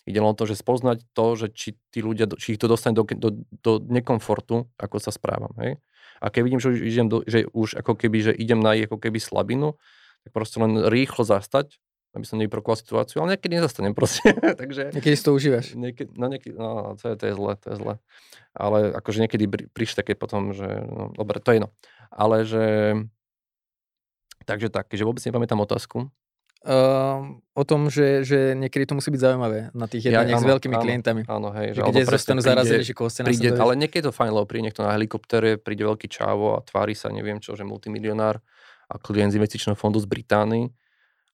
Ide len o to, že spoznať to, že či tí ľudia, či ich to dostane do, do, do nekomfortu, ako sa správam. Hej? A keď vidím, že už, idem do, že už ako keby, že idem na ich ako keby slabinu, tak proste len rýchlo zastať aby som nevyprokoval situáciu, ale niekedy nezastanem proste. Takže, niekedy si to užívaš. Niekedy, no, niekedy, no to, je, to je zle, to je zle. Ale akože niekedy prišli také potom, že, no dobre, to je jedno. Ale že, takže tak, že vôbec nepamätám otázku. Uh, o tom, že, že niekedy to musí byť zaujímavé na tých jednaniach ja, s veľkými áno, klientami. Áno, hej. Že kde zostanú zarazení, že koho ste príde, Ale niekedy je to fajn, lebo príde niekto na helikoptere, príde veľký čávo a tvári sa, neviem čo, že multimilionár a klient z investičného fondu z Británii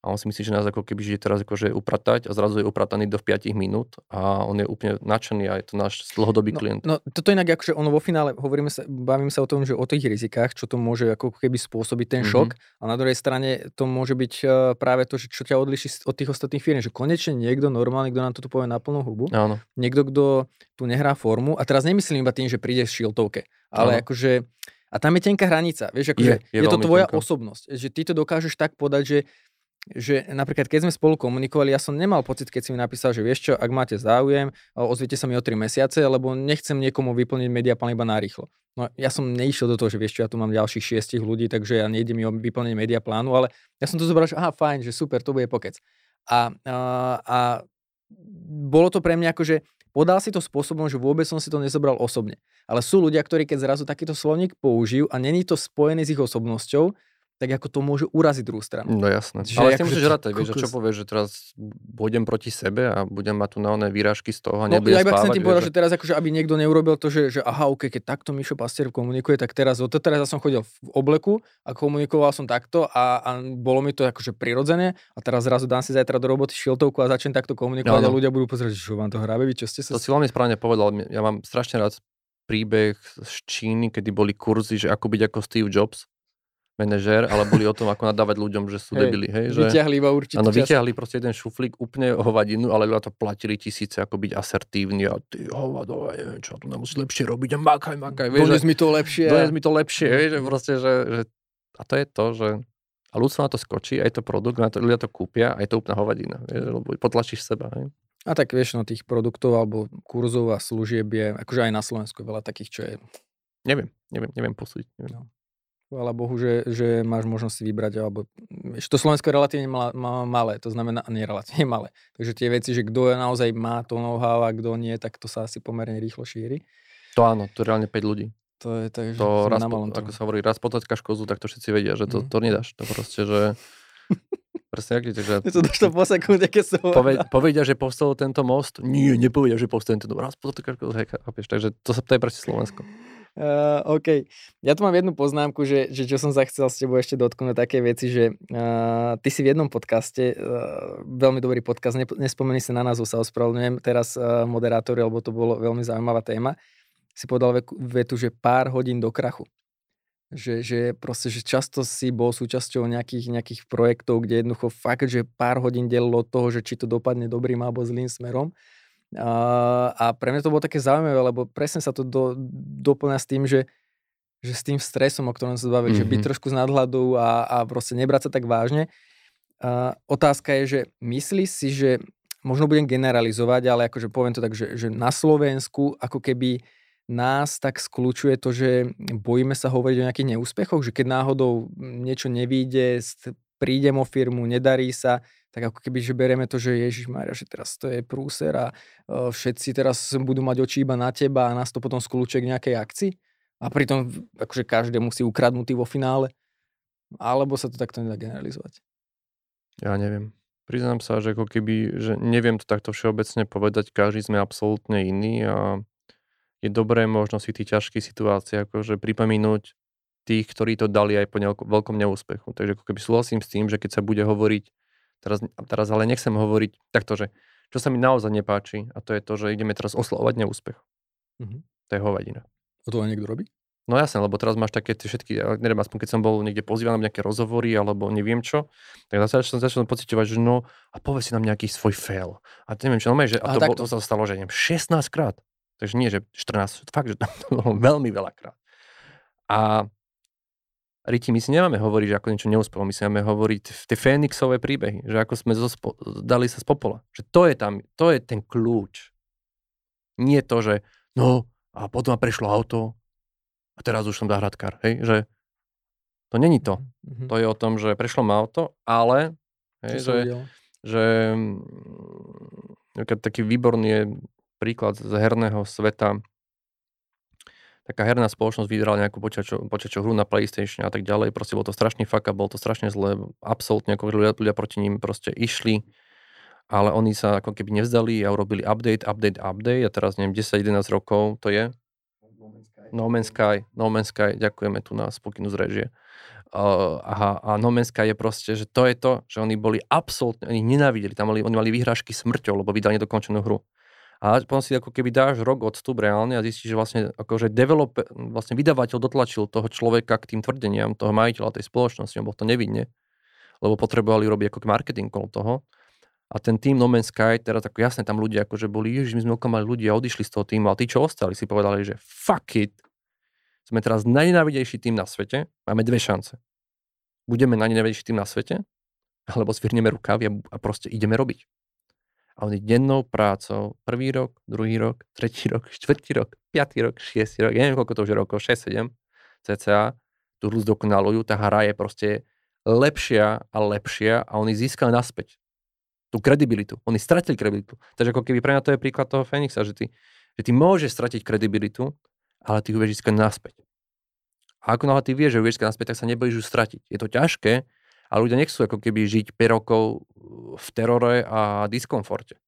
a on si myslí, že nás ako keby že teraz akože upratať a zrazu je uprataný do 5 minút a on je úplne nadšený a je to náš dlhodobý no, klient. No toto inak akože ono vo finále, hovoríme sa, bavíme sa o tom, že o tých rizikách, čo to môže ako keby spôsobiť ten šok mm-hmm. a na druhej strane to môže byť e, práve to, že čo ťa odliší od tých ostatných firm, že konečne niekto normálny, kto nám toto povie na plnú hubu, Áno. niekto, kto tu nehrá formu a teraz nemyslím iba tým, že príde v šiltovke, ale Áno. akože a tam je tenká hranica, vieš, akože je, je, je to tvoja tenká. osobnosť, že ty to dokážeš tak podať, že že napríklad keď sme spolu komunikovali, ja som nemal pocit, keď si mi napísal, že vieš čo, ak máte záujem, ozvite sa mi o 3 mesiace, lebo nechcem niekomu vyplniť mediaplán iba narýchlo. No ja som neišiel do toho, že vieš čo, ja tu mám ďalších šiestich ľudí, takže ja nejdem mi o vyplniť mediaplánu, ale ja som to zobral, že aha, fajn, že super, to bude pokec. A, a, a bolo to pre mňa ako, že podal si to spôsobom, že vôbec som si to nezobral osobne. Ale sú ľudia, ktorí keď zrazu takýto slovník použijú a není to spojené s ich osobnosťou, tak ako to môže uraziť druhú stranu. No jasné. Čiže ale s tým môžeš rátať, vieš, čo povieš, že teraz budem proti sebe a budem mať tu naozaj výražky z toho a no, nebudem ja iba chcem tým povedať, že... že teraz akože, aby niekto neurobil to, že, že aha, ok, keď takto Mišo Pastier komunikuje, tak teraz, to teraz ja som chodil v obleku a komunikoval som takto a, a bolo mi to akože prirodzené a teraz zrazu dám si zajtra do roboty šiltovku a začnem takto komunikovať no, no. a ľudia budú pozerať, že vám to hrabe, čo ste sa... To si veľmi správne povedal, ja mám strašne rád príbeh z Číny, kedy boli kurzy, že ako byť ako Steve Jobs manažér, ale boli o tom, ako nadávať ľuďom, že sú hej, debili. Hej, že, vyťahli iba určite Áno, vyťahli proste jeden šuflík, úplne hovadinu, ale ľudia to platili tisíce, ako byť asertívny a ty hovado, neviem čo, tu musí lepšie robiť a makaj, makaj. Vieš, dones mi to lepšie. Dones mi to lepšie, vieš, že proste, že, že, a to je to, že a ľudstvo na to skočí, aj to produkt, na to, ľudia to kúpia, aj to úplná hovadina, vieš, lebo potlačíš seba. Hej. A tak vieš, no tých produktov alebo kurzov a služieb je, akože aj na Slovensku veľa takých, čo je... Neviem, neviem, neviem posúdiť. Neviem. No. Chvála Bohu, že, že máš možnosť si vybrať, alebo to Slovensko je relatívne malé, to znamená, nie relatívne malé. Takže tie veci, že kto naozaj má to know-how a kto nie, tak to sa asi pomerne rýchlo šíri. To áno, to je reálne 5 ľudí. To je tak, že to raz, po, ako sa hovorí, raz potlačkáš kozu, tak to všetci vedia, že to, mm. to nedáš. To proste, že... Presne, aký, takže... To dáš to po sekunde, keď som Poved, Povedia, že postavil tento most? Nie, nepovedia, že postavil tento most. Raz potlačkáš kozu, hej, takže to, sa, to je proste Slovensko. Uh, OK. Ja tu mám jednu poznámku, že, že čo som sa s tebou ešte dotknúť také veci, že uh, ty si v jednom podcaste, uh, veľmi dobrý podcast, ne, nespomení sa na názov, sa ospravedlňujem teraz uh, moderátori, lebo to bolo veľmi zaujímavá téma, si povedal vetu, že pár hodín do krachu. Že, že proste, že často si bol súčasťou nejakých, nejakých projektov, kde jednoducho fakt, že pár hodín delilo od toho, že či to dopadne dobrým alebo zlým smerom a, pre mňa to bolo také zaujímavé, lebo presne sa to do, doplňa s tým, že, že s tým stresom, o ktorom sa bavili, mm-hmm. že byť mhm. trošku z nadhľadu a, a proste nebrať sa tak vážne. A otázka je, že myslíš si, že možno budem generalizovať, ale akože poviem to tak, že, že na Slovensku ako keby nás tak skľúčuje to, že bojíme sa hovoriť o nejakých neúspechoch, že keď náhodou niečo nevíde, prídem o firmu, nedarí sa, tak ako keby, že bereme to, že Ježiš Maria, že teraz to je prúser a uh, všetci teraz budú mať oči iba na teba a nás to potom skľúčuje k nejakej akcii. A pritom akože každý musí ukradnutý vo finále. Alebo sa to takto nedá generalizovať. Ja neviem. Priznám sa, že ako keby, že neviem to takto všeobecne povedať, každý sme absolútne iný a je dobré možno si tých ťažkých situácií akože pripomínuť tých, ktorí to dali aj po veľkom neúspechu. Takže ako keby súhlasím s tým, že keď sa bude hovoriť Teraz, teraz ale nechcem hovoriť takto, že čo sa mi naozaj nepáči a to je to, že ideme teraz oslovať neúspech. Mm-hmm. To je hovadina. A to aj niekto robí? No jasne, lebo teraz máš také tie všetky, ja neviem, aspoň keď som bol niekde pozývaný na nejaké rozhovory alebo neviem čo, tak zase som začal pocitovať, že no a povedz si nám nejaký svoj fail. A neviem čo, no že, a, a to, bol, to sa stalo, že neviem, 16 krát. Takže nie, že 14, fakt, že to bolo veľmi veľa krát. A Riti, my si nemáme hovoriť, že ako niečo neúspelo, my si máme hovoriť tie Fénixové príbehy, že ako sme zospo, dali sa z popola. Že to je tam, to je ten kľúč. Nie to, že no a potom ma prešlo auto a teraz už som záhradkár, hej, že to není to. Mm-hmm. To je o tom, že prešlo ma auto, ale hej, že, že mm, taký výborný je príklad z herného sveta taká herná spoločnosť vydrala nejakú počítačovú, hru na PlayStation a tak ďalej. Proste bol to strašný fuck bol to strašne zlé. Absolútne ako ľudia, ľudia proti ním proste išli ale oni sa ako keby nevzdali a urobili update, update, update a teraz neviem, 10-11 rokov to je. No Man's Sky, No Man's Sky, ďakujeme tu na spokinu z režie. Uh, a, a No Man's Sky je proste, že to je to, že oni boli absolútne, oni nenávideli, tam mali, oni mali výhražky smrťou, lebo vydali nedokončenú hru. A potom si ako keby dáš rok odstup reálne a zistíš, že vlastne akože developer, vlastne vydavateľ dotlačil toho človeka k tým tvrdeniam, toho majiteľa tej spoločnosti, bol to nevidne, lebo potrebovali robiť ako marketing kolo toho. A ten tým No Man's Sky, teraz ako jasne tam ľudia akože boli, ježiš, my sme oklamali ľudia a odišli z toho týmu, a tí, čo ostali, si povedali, že fuck it, sme teraz najnenávidejší tým na svete, máme dve šance. Budeme najnenávidejší tým na svete, alebo svirneme rukávy a proste ideme robiť. A oni dennou prácou, prvý rok, druhý rok, tretí rok, štvrtý rok, piatý rok, šiestý rok, ja neviem, koľko to už je rokov, 6, 7, cca, tú hru zdokonalujú, tá hra je proste lepšia a lepšia a oni získali naspäť tú kredibilitu. Oni stratili kredibilitu. Takže ako keby pre mňa to je príklad toho Fenixa, že ty, že ty môžeš stratiť kredibilitu, ale ty ju vieš získať naspäť. A ako náhle ty vieš, že ju vieš získať naspäť, tak sa nebojíš ju stratiť. Je to ťažké, ale ľudia nechcú ako keby žiť 5 rokov v terore a diskomforte.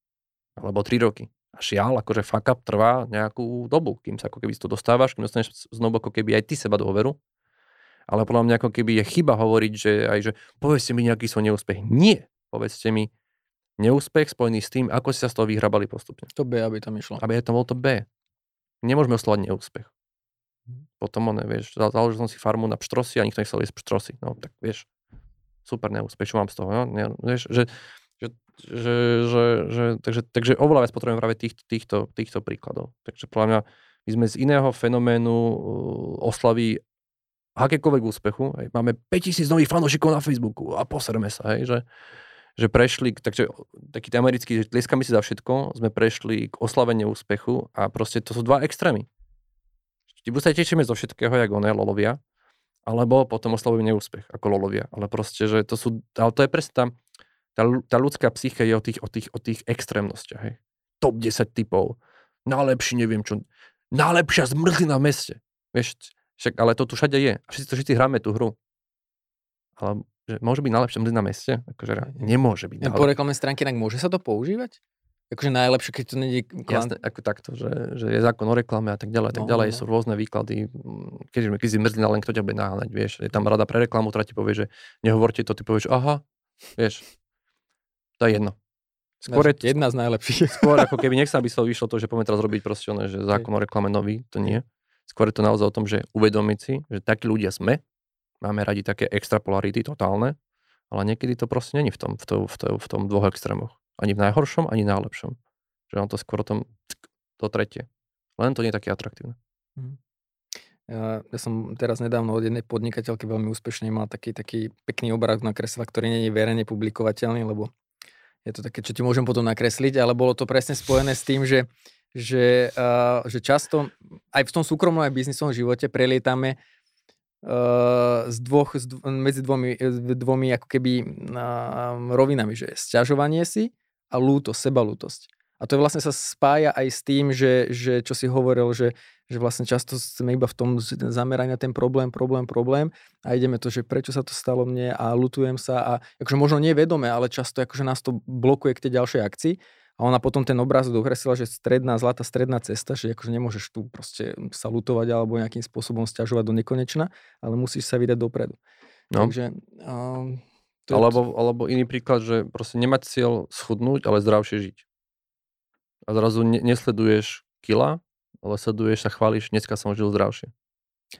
Alebo 3 roky. A šial, akože fuck up trvá nejakú dobu, kým sa ako keby to dostávaš, kým dostaneš znovu ako keby aj ty seba dôveru. Ale podľa mňa ako keby je chyba hovoriť, že aj, že povedzte mi nejaký svoj neúspech. Nie. Povedzte mi neúspech spojený s tým, ako si sa z toho vyhrabali postupne. To B, aby tam išlo. Aby to bol to B nemôžeme oslovať neúspech. Mhm. Potom on, vieš, založil som si farmu na pštrosy a nikto nechcel jesť pštrosy. No tak vieš, super mám z toho, no? Ne, vieš, že, že, že, že, že, takže, takže oveľa viac potrebujeme práve tých, týchto, týchto príkladov. Takže podľa mňa my sme z iného fenoménu uh, oslaví akékoľvek úspechu. Hej. Máme 5000 nových fanúšikov na Facebooku a poserme sa, hej, že, že prešli, takže taký americký, že tlieskame si za všetko, sme prešli k oslaveniu úspechu a proste to sú dva extrémy. Ty sa tešíme zo všetkého, jak oné lolovia, alebo potom oslavujeme neúspech, ako lolovia. Ale proste, že to sú, ale to je presne tá, tá, tá ľudská psyche je o tých, o tých, o tých extrémnostiach. Hej. Top 10 typov, najlepší neviem čo, najlepšia zmrzlina v meste. Vieš, však, ale to tu všade je. A všetci, všetci hráme tú hru. Ale že môže byť najlepšie na meste? Akože nemôže byť. Po reklamnej stránke inak môže sa to používať? Akože najlepšie, keď to není klan... Jasne, ako takto, že, že je zákon o reklame a tak ďalej, tak no, ďalej, no. sú rôzne výklady. Keď, keď si mrzlina, len kto ťa bude naháňať, vieš. Je tam rada pre reklamu, ktorá ti povie, že nehovorte to, ty povieš, aha, vieš, to je jedno. Skôr je, jedna z najlepších. Skôr ako keby nech sa by sa vyšlo to, že poďme teraz robiť proste, že zákon o reklame nový, to nie. Skôr je to naozaj o tom, že uvedomiť si, že takí ľudia sme, Máme radi také extrapolarity totálne, ale niekedy to proste není v tom, v, tom, v, tom, v tom dvoch extrémoch. Ani v najhoršom, ani najlepšom. Že on to skôr o tom, to tretie. Len to nie je také atraktívne. Mhm. Ja, ja som teraz nedávno od jednej podnikateľky veľmi úspešne mal taký, taký pekný obraz na kresla, ktorý nie je verejne publikovateľný, lebo je to také, čo ti môžem potom nakresliť, ale bolo to presne spojené s tým, že, že, uh, že často aj v tom súkromnom aj biznisovom živote prelietame z dvoch, z dv- medzi dvomi, dvomi ako keby uh, rovinami, že sťažovanie si a lúto, sebalútosť. A to vlastne sa spája aj s tým, že, že čo si hovoril, že, že vlastne často sme iba v tom zameraní na ten problém, problém, problém a ideme to, že prečo sa to stalo mne a lutujem sa a akože možno nevedome, ale často akože nás to blokuje k tej ďalšej akcii a ona potom ten obraz dokreslila, že stredná, zlatá stredná cesta, že akože nemôžeš tu proste sa lutovať alebo nejakým spôsobom stiažovať do nekonečna, ale musíš sa vydať dopredu. No. Takže, um, alebo, alebo iný príklad, že proste nemať cieľ schudnúť, ale zdravšie žiť. A zrazu ne, nesleduješ kila, ale sleduješ sa, chváliš, dneska som žil zdravšie.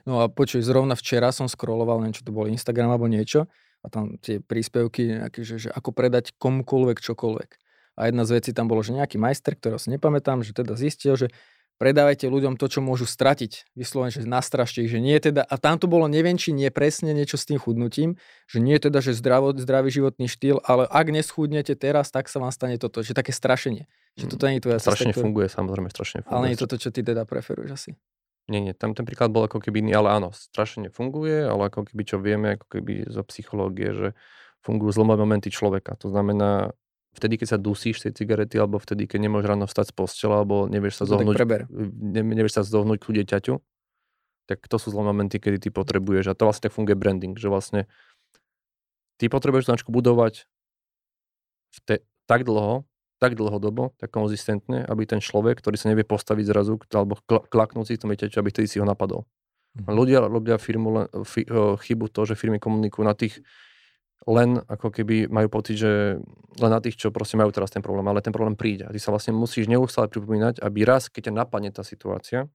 No a počuj, zrovna včera som scrolloval, neviem, čo to bol Instagram alebo niečo, a tam tie príspevky, nejaké, že, že ako predať komukoľvek čokoľvek. A jedna z vecí tam bolo, že nejaký majster, ktorého si nepamätám, že teda zistil, že predávajte ľuďom to, čo môžu stratiť. Vyslovene, že nastrašte ich, že nie teda, a tam to bolo neviem, či nie presne niečo s tým chudnutím, že nie teda, že zdravo, zdravý životný štýl, ale ak neschudnete teraz, tak sa vám stane toto, že také strašenie. Že toto nie je tvoja Strašne cesta, funguje, samozrejme, strašne funguje. Ale nie je toto, čo ty teda preferuješ asi. Nie, nie, tam ten príklad bol ako keby iný, ale áno, strašne funguje, ale ako keby čo vieme, ako keby zo psychológie, že fungujú zlomové momenty človeka. To znamená, vtedy, keď sa dusíš tej cigarety, alebo vtedy, keď nemôžeš ráno vstať z postela, alebo nevieš sa zohnúť, ne, nevieš sa zohnúť ku dieťaťu, tak to sú zlé momenty, kedy ty potrebuješ. A to vlastne tak funguje branding, že vlastne ty potrebuješ značku budovať v te, tak dlho, tak dlhodobo, tak konzistentne, aby ten človek, ktorý sa nevie postaviť zrazu, alebo klaknúť si v tom dieťaťu, aby vtedy si ho napadol. Mhm. Ľudia robia firmu fi, chybu to, že firmy komunikujú na tých len ako keby majú pocit, že len na tých, čo proste majú teraz ten problém, ale ten problém príde. A ty sa vlastne musíš neustále pripomínať, aby raz, keď ťa napadne tá situácia,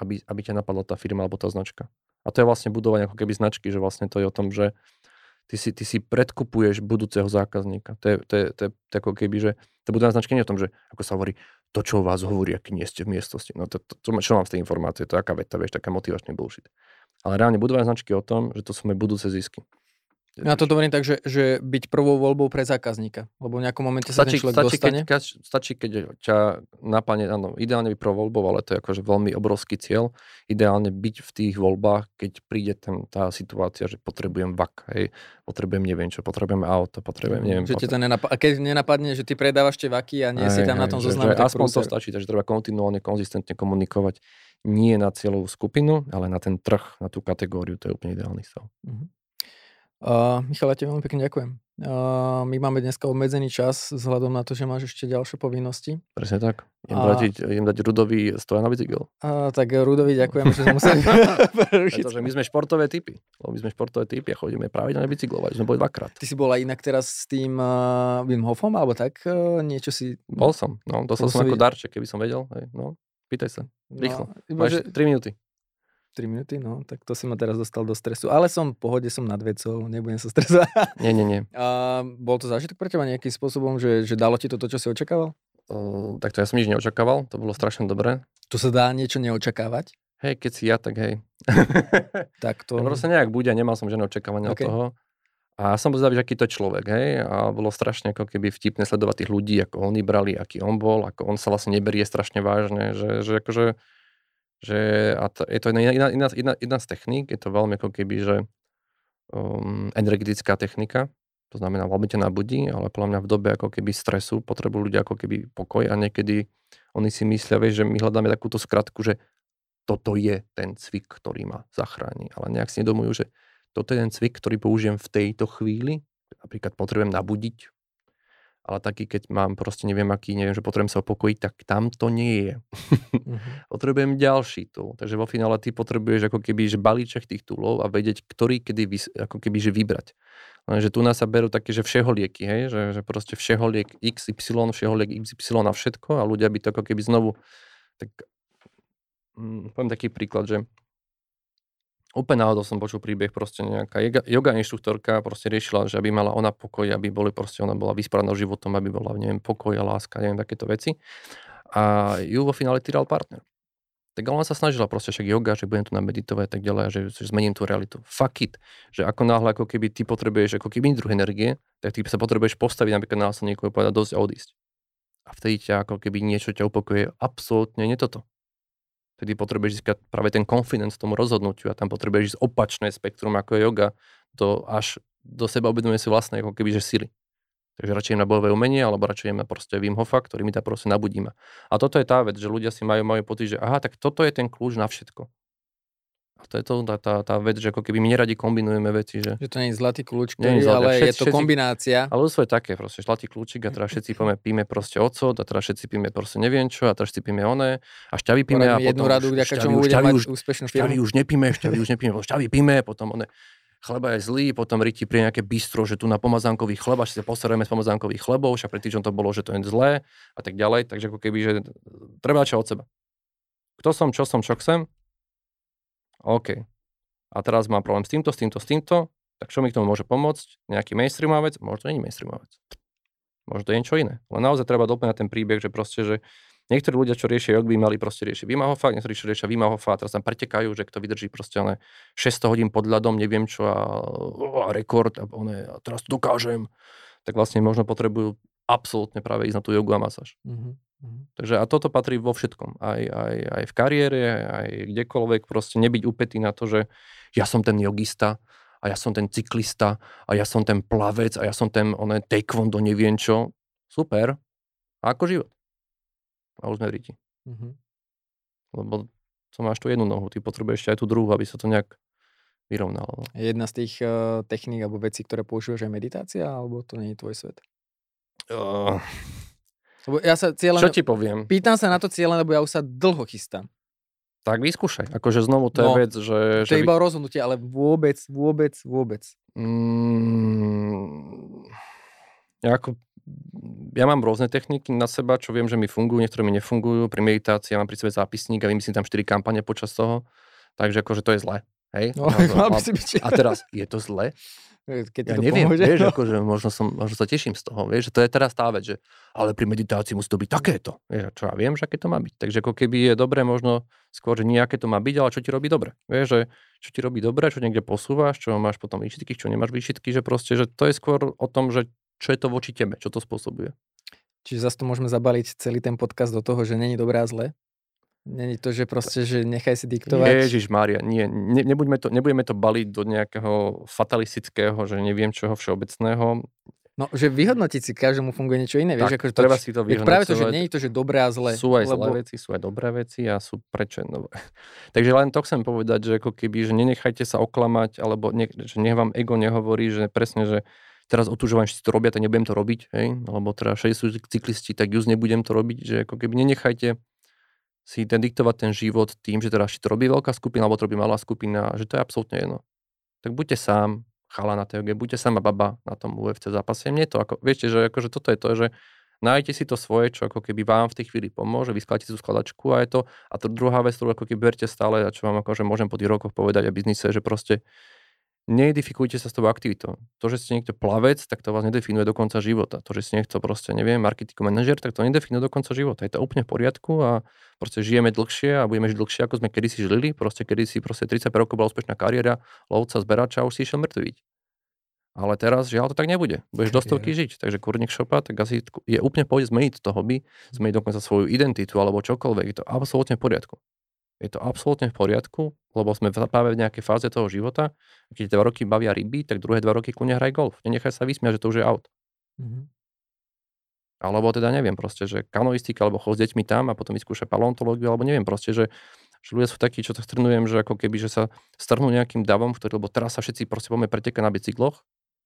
aby, aby ťa napadla tá firma alebo tá značka. A to je vlastne budovanie ako keby značky, že vlastne to je o tom, že ty si, ty si predkupuješ budúceho zákazníka. To je, to je, to je, to je ako keby, že to budovanie značky nie o tom, že ako sa hovorí, to, čo o vás hovorí, aký nie ste v miestnosti. No to, to, to, čo mám z tej informácie, to je aká veta, vieš, taká motivačný bullshit. Ale reálne budovanie značky o tom, že to sú moje budúce zisky. Ja to hovorím tak, že, že byť prvou voľbou pre zákazníka, lebo v nejakom momente sa stačí, ten človek stačí, dostane. Keď, stačí, keď ťa napadne, áno, ideálne byť prvou voľbou, ale to je akože veľmi obrovský cieľ. Ideálne byť v tých voľbách, keď príde ten, tá situácia, že potrebujem vak, hej, potrebujem neviem čo, potrebujem auto, potrebujem mhm, neviem. Že to nenap- a keď nenapadne, že ty predávaš tie vaky a nie hej, si tam hej, na tom zozname, tak Aspoň to stačí, takže treba kontinuálne, konzistentne komunikovať nie na cieľovú skupinu, ale na ten trh, na tú kategóriu, to je úplne ideálny stav. Uh-huh. Uh, Michal, ja ti veľmi pekne ďakujem. Uh, my máme dneska obmedzený čas vzhľadom na to, že máš ešte ďalšie povinnosti. Presne tak. Idem, a... dať, idem dať Rudovi stoja na bicykel. Uh, tak Rudovi ďakujem, že sme museli prerušiť. Pretože my sme športové typy. Lebo my sme športové typy a chodíme pravidelne bicyklovať. Sme boli dvakrát. Ty si bol aj inak teraz s tým uh, Wim Hofom, alebo tak? Uh, niečo si... Bol som. No, dostal som ako darček, keby som vedel. Hej, no, pýtaj sa. No, Rýchlo. No, Máš že... 3 minúty. 3 minúty, no, tak to si ma teraz dostal do stresu. Ale som v pohode, som nad vecou, nebudem sa stresovať. Nie, nie, nie. A bol to zážitok pre teba nejakým spôsobom, že, že dalo ti to to, čo si očakával? Uh, tak to ja som nič neočakával, to bolo strašne dobré. Tu sa dá niečo neočakávať? Hej, keď si ja, tak hej. tak to... Ja proste nejak bude, nemal som žiadne očakávania okay. od toho. A som bol zvedavý, aký to človek, hej. A bolo strašne ako keby vtipné sledovať tých ľudí, ako oni brali, aký on bol, ako on sa vlastne neberie strašne vážne, že, že akože že a to, je to iná, iná, iná, iná z techník, je to veľmi ako keby, že um, energetická technika, to znamená veľmi ťa nabudí, ale podľa mňa v dobe ako keby stresu potrebujú ľudia ako keby pokoj a niekedy oni si myslia, vieš, že my hľadáme takúto skratku, že toto je ten cvik, ktorý ma zachráni. Ale nejak si nedomujú, že toto je ten cvik, ktorý použijem v tejto chvíli. Napríklad potrebujem nabudiť ale taký, keď mám proste neviem aký, neviem, že potrebujem sa opokojiť, tak tam to nie je. mm-hmm. Potrebujem ďalší tool. Takže vo finále ty potrebuješ ako keby, že balíček tých toolov a vedieť, ktorý kedy vys- ako keby, že vybrať. Lenže tu nás sa berú také, že všeho lieky, hej? Že, že proste všeho liek XY, všeho liek XY na všetko a ľudia by to ako keby znovu tak hm, poviem taký príklad, že úplne náhodou som počul príbeh, proste nejaká yoga, inštruktorka proste riešila, že aby mala ona pokoj, aby boli proste, ona bola vysprávaná životom, aby bola, neviem, pokoj a láska, neviem, takéto veci. A ju vo finále týral partner. Tak ona sa snažila proste však yoga, že budem tu nameditovať a tak ďalej, že, že zmením tú realitu. Fuck it. Že ako náhle, ako keby ty potrebuješ ako keby druh energie, tak ty sa potrebuješ postaviť napríklad na niekoho povedať dosť a odísť. A vtedy ťa ako keby niečo ťa upokojuje. Absolútne nie toto. Vtedy potrebuješ získať práve ten confidence tomu rozhodnutiu a tam potrebuješ ísť opačné spektrum ako je yoga, to až do seba uvedomuje si vlastné ako keby, sily. Takže radšej na bojové umenie, alebo radšej na proste Wim Hofa, ktorý mi tam proste nabudíme. A toto je tá vec, že ľudia si majú, majú pocit, že aha, tak toto je ten kľúč na všetko. A to je to, tá, tá, tá vec, že ako keby my neradi kombinujeme veci. Že, že to nie je zlatý kľúč, ktorý, nie je zlatý, ale všetci, je to všetci, kombinácia. Ale ľudstvo je také, proste zlatý kľúčik a teraz všetci píme, píme proste ocot a teraz všetci píme proste neviem čo a teraz všetci píme oné a šťavy píme a jednu radu, vďaka čomu bude mať už, úspešnú firmu. Šťavy už nepíme, šťavy už nepíme, šťavy píme, potom one chleba je zlý, potom Riti pri nejaké bistro, že tu na pomazánkových chleba, si sa posereme z pomazánkových chlebov, však pred týždňom to bolo, že to je zlé a tak ďalej, takže ako keby, že treba čo od seba. Kto som, čo som, čo chcem? OK a teraz mám problém s týmto, s týmto, s týmto, tak čo mi k tomu môže pomôcť? Nejaký mainstreamová vec? Možno nie je mainstreamová vec. Možno to je niečo iné. Len naozaj treba doplňať ten príbeh, že proste, že niektorí ľudia, čo riešia jog, by mali proste riešiť Vimahofa, niektorí, čo riešia Vimahofa a teraz tam pretekajú, že kto vydrží proste ale 600 hodín pod ľadom, neviem čo a, a rekord a, one, a teraz to dokážem. Tak vlastne možno potrebujú absolútne práve ísť na tú jogu a masáž. Mm-hmm. Takže a toto patrí vo všetkom. Aj, aj, aj v kariére, aj kdekoľvek. Proste nebyť upetý na to, že ja som ten jogista a ja som ten cyklista a ja som ten plavec a ja som ten oné taekwondo, neviem čo. Super. A ako život? A už sme mm-hmm. Lebo to máš tu jednu nohu, ty potrebuješ ešte aj tú druhú, aby sa to nejak vyrovnalo. No. Jedna z tých uh, techník alebo vecí, ktoré používaš aj meditácia, alebo to nie je tvoj svet? Uh, lebo ja sa cieľen... Čo ti poviem? Pýtam sa na to cieľen, lebo ja už sa dlho chystám. Tak vyskúšaj. Akože znovu to no, je vec, že... To že je iba vy... rozhodnutie, ale vôbec, vôbec, vôbec. Mm, ja, ako, ja mám rôzne techniky na seba, čo viem, že mi fungujú, niektoré mi nefungujú. Pri meditácii ja mám pri sebe zápisník a vymyslím tam 4 kampane počas toho. Takže akože to je zle. Hej? No, a, mal by si byť. a teraz, je to zle? Keď ja to neviem, pomôže, vieš, no. akože možno, som, možno sa teším z toho, vieš, že to je teraz tá vec, že ale pri meditácii musí to byť takéto. Vieš, čo ja viem, že aké to má byť. Takže ako keby je dobré možno skôr, že nejaké to má byť, ale čo ti robí dobre. Vieš, že čo ti robí dobre, čo niekde posúvaš, čo máš potom výšitky, čo nemáš výšitky, že proste, že to je skôr o tom, že čo je to voči tebe, čo to spôsobuje. Čiže zase tu môžeme zabaliť celý ten podcast do toho, že není dobré a zlé? Není to, že proste, že nechaj si diktovať. Ježiš Mária, nie, ne, nebudeme, to, nebudeme to baliť do nejakého fatalistického, že neviem čoho všeobecného. No, že vyhodnotiť si, každému funguje niečo iné. Tak, vieš, akože treba si to vyhodnocovať. Práve to, že nie je to, že dobré a zlé. Sú aj lebo... zlé veci, sú aj dobré veci a sú prečo no. Takže len to chcem povedať, že ako keby, že nenechajte sa oklamať, alebo ne, že nech vám ego nehovorí, že presne, že teraz že si to robia, tak nebudem to robiť, hej? alebo teda všetci sú cyklisti, tak just nebudem to robiť, že ako keby nenechajte si ten diktovať ten život tým, že teda či to robí veľká skupina, alebo to robí malá skupina, že to je absolútne jedno. Tak buďte sám, chala na TOG, buďte sama baba na tom UFC zápase. Mne to ako, viete, že akože toto je to, že nájdete si to svoje, čo ako keby vám v tej chvíli pomôže, vyskladáte tú skladačku a je to. A to druhá vec, ktorú ako keby berte stále a čo vám akože môžem po tých rokoch povedať a biznise, že proste neidentifikujte sa s tou aktivitou. To, že ste niekto plavec, tak to vás nedefinuje do konca života. To, že ste niekto proste, neviem, marketing manažer, tak to nedefinuje do konca života. Je to úplne v poriadku a proste žijeme dlhšie a budeme žiť dlhšie, ako sme kedysi žili. Proste kedysi proste 35 rokov bola úspešná kariéra, lovca, zberača a už si išiel mŕtviť. Ale teraz, žiaľ, to tak nebude. Budeš do stovky žiť. Takže kurník šopa, tak asi je úplne pôjde zmeniť to hobby, zmeniť dokonca svoju identitu alebo čokoľvek. Je to absolútne v poriadku je to absolútne v poriadku, lebo sme práve v nejakej fáze toho života. Keď dva roky bavia ryby, tak druhé dva roky kľudne hraj golf. Nenechaj sa vysmiať, že to už je out. Mm-hmm. Alebo teda neviem proste, že kanoistika, alebo chod s deťmi tam a potom vyskúša paleontológiu, alebo neviem proste, že, že ľudia sú takí, čo to strnujem, že ako keby, že sa strnú nejakým davom, ktorý, lebo teraz sa všetci proste poďme pretekať na bicykloch,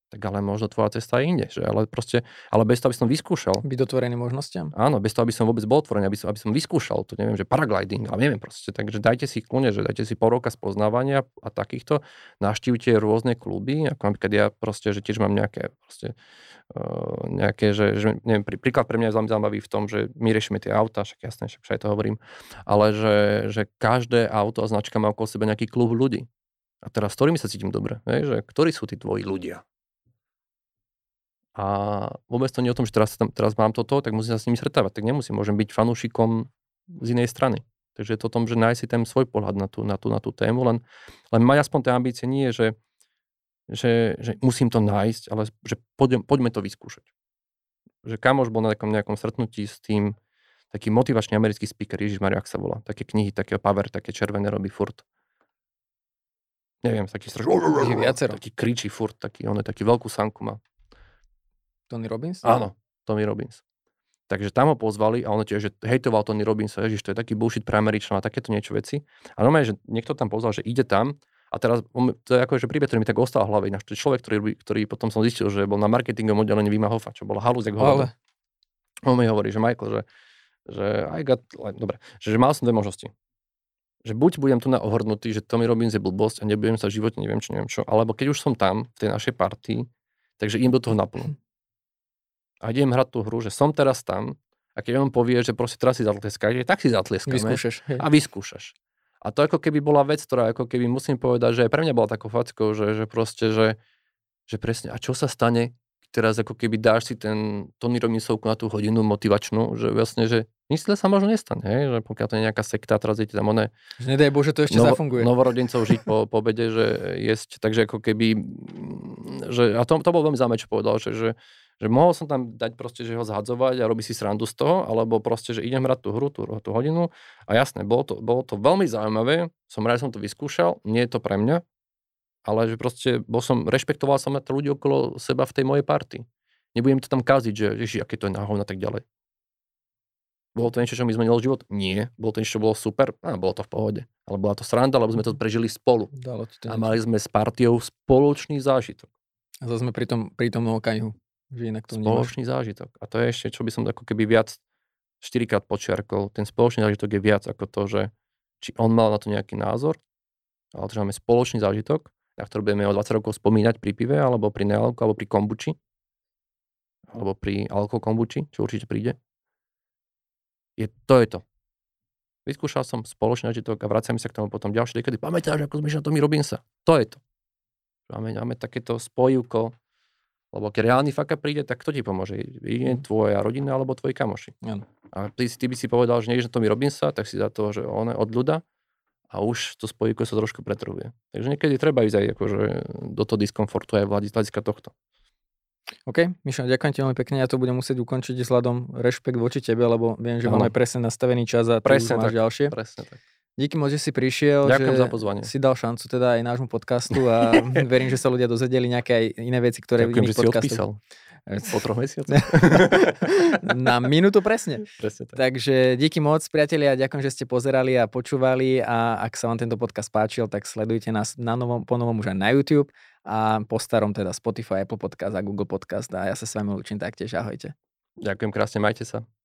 tak ale možno tvoja cesta je inde, že? Ale proste, ale bez toho, aby som vyskúšal. Byť otvorený možnostiam? Áno, bez toho, aby som vôbec bol otvorený, aby som, aby som vyskúšal, to neviem, že paragliding, ale neviem proste. Takže dajte si kľúne, že dajte si pol roka spoznávania a takýchto, naštívte rôzne kluby, ako napríklad ja proste, že tiež mám nejaké proste, uh, nejaké, že, že neviem, prí, príklad pre mňa je veľmi zaujímavý v tom, že my riešime tie auta, však jasné, však aj to hovorím, ale že, že každé auto a značka má okolo seba nejaký klub ľudí. A teraz s ktorými sa cítim dobre, že ktorí sú tí tvoji ľudia? A vôbec to nie je o tom, že teraz, teraz mám toto, tak musím sa s nimi stretávať. Tak nemusím, môžem byť fanúšikom z inej strany. Takže je to o tom, že nájsť si ten svoj pohľad na tú, na tú, na tú tému, len, len mať aspoň tie ambície nie že, že, že musím to nájsť, ale že poďme, poďme to vyskúšať. Že kamoš bol na takom nejakom stretnutí s tým, taký motivačný americký speaker, Ježiš Maria, ak sa volá, také knihy, také power, také červené robí furt. Neviem, taký strašný, taký kričí furt, taký, on je taký veľkú sanku má. Tony Robbins? Áno, Tony Robbins. Takže tam ho pozvali a on tiež že hejtoval Tony Robbins, ježiš, to je taký bullshit pre Američanov a takéto niečo veci. A normálne, že niekto tam pozval, že ide tam a teraz, on, to je ako, že príbeh, ktorý mi tak ostal v hlave, ináč to je človek, ktorý, ktorý potom som zistil, že bol na marketingovom oddelení Vima Hoffa, čo bola halúz, Ale... On mi hovorí, že Michael, že, že I got, dobre, že, že mal som dve možnosti. Že buď budem tu na ohrnutý, že Tommy Robbins je blbosť a nebudem sa v živote, neviem čo, neviem čo, alebo keď už som tam, v tej našej partii, takže im do toho naplno a idem hrať tú hru, že som teraz tam a keď on povie, že proste teraz si zatleskaj, tak si zatleskaj. Vyskúšaš. A vyskúšaš. A to ako keby bola vec, ktorá ako keby musím povedať, že aj pre mňa bola takou fackou, že, že proste, že, že presne, a čo sa stane, teraz ako keby dáš si ten Tony Robbinsovku na tú hodinu motivačnú, že vlastne, že nič sa možno nestane, hej? že pokiaľ to je nejaká sekta, teraz idete tam one... Že nedaj Bože, to ešte novo, zafunguje. Novorodencov žiť po, po obede, že jesť, takže ako keby... Že, a to, to bol veľmi zaujímavé, čo povedal, že, že, že mohol som tam dať proste, že ho zhadzovať a robiť si srandu z toho, alebo proste, že idem hrať tú hru, tú, tú hodinu. A jasné, bolo to, bolo to veľmi zaujímavé, som rád, som to vyskúšal, nie je to pre mňa, ale že proste bol som, rešpektoval som to ľudí okolo seba v tej mojej party. Nebudem to tam kaziť, že ježi, aké to je náhovno a tak ďalej. Bolo to niečo, čo mi zmenilo život? Nie. Bolo to niečo, čo bolo super? Á, bolo to v pohode. Ale bola to sranda, lebo sme to prežili spolu. Dalo to a mali sme s partiou spoločný zážitok. A zase sme pri tom, pri tom okamihu. Že inak to spoločný nemáš. zážitok. A to je ešte, čo by som ako keby viac štyrikrát počiarkol. Ten spoločný zážitok je viac ako to, že či on mal na to nejaký názor, ale že máme spoločný zážitok, na ktorý budeme o 20 rokov spomínať pri pive, alebo pri nealko, alebo pri kombuči, alebo pri alko kombuči, čo určite príde. Je, to je to. Vyskúšal som spoločný zážitok a vraciame sa k tomu potom ďalšie dekady. Pamätáš, ako sme na Tommy Robinsa? To je to. Máme, máme takéto spojivko, lebo keď reálny faka príde, tak kto ti pomôže? Je mhm. tvoja rodina alebo tvoji kamoši. Ano. A ty, ty by si povedal, že nejdeš na Tommy Robinsa, tak si za to, že on je od ľuda a už to spojivko sa trošku pretrhuje. Takže niekedy treba ísť aj akože do toho diskomfortu aj hľadiska tohto. OK, Mišo, ďakujem ti veľmi pekne. Ja to budem musieť ukončiť vzhľadom rešpekt voči tebe, lebo viem, že máme presne nastavený čas a ty presne už máš tak, ďalšie. Presne tak. Díky moc, že si prišiel. Ďakujem že za pozvanie. Si dal šancu teda aj nášmu podcastu a verím, že sa ľudia dozvedeli nejaké aj iné veci, ktoré Ďakujem, v iných podcastoch. Po troch mesiacoch. Na minútu presne. presne tak. Takže díky moc, priatelia, ďakujem, že ste pozerali a počúvali a ak sa vám tento podcast páčil, tak sledujte nás na novom, po novom už aj na YouTube a po starom teda Spotify, Apple Podcast a Google Podcast a ja sa s vami učím taktiež. Ahojte. Ďakujem krásne, majte sa.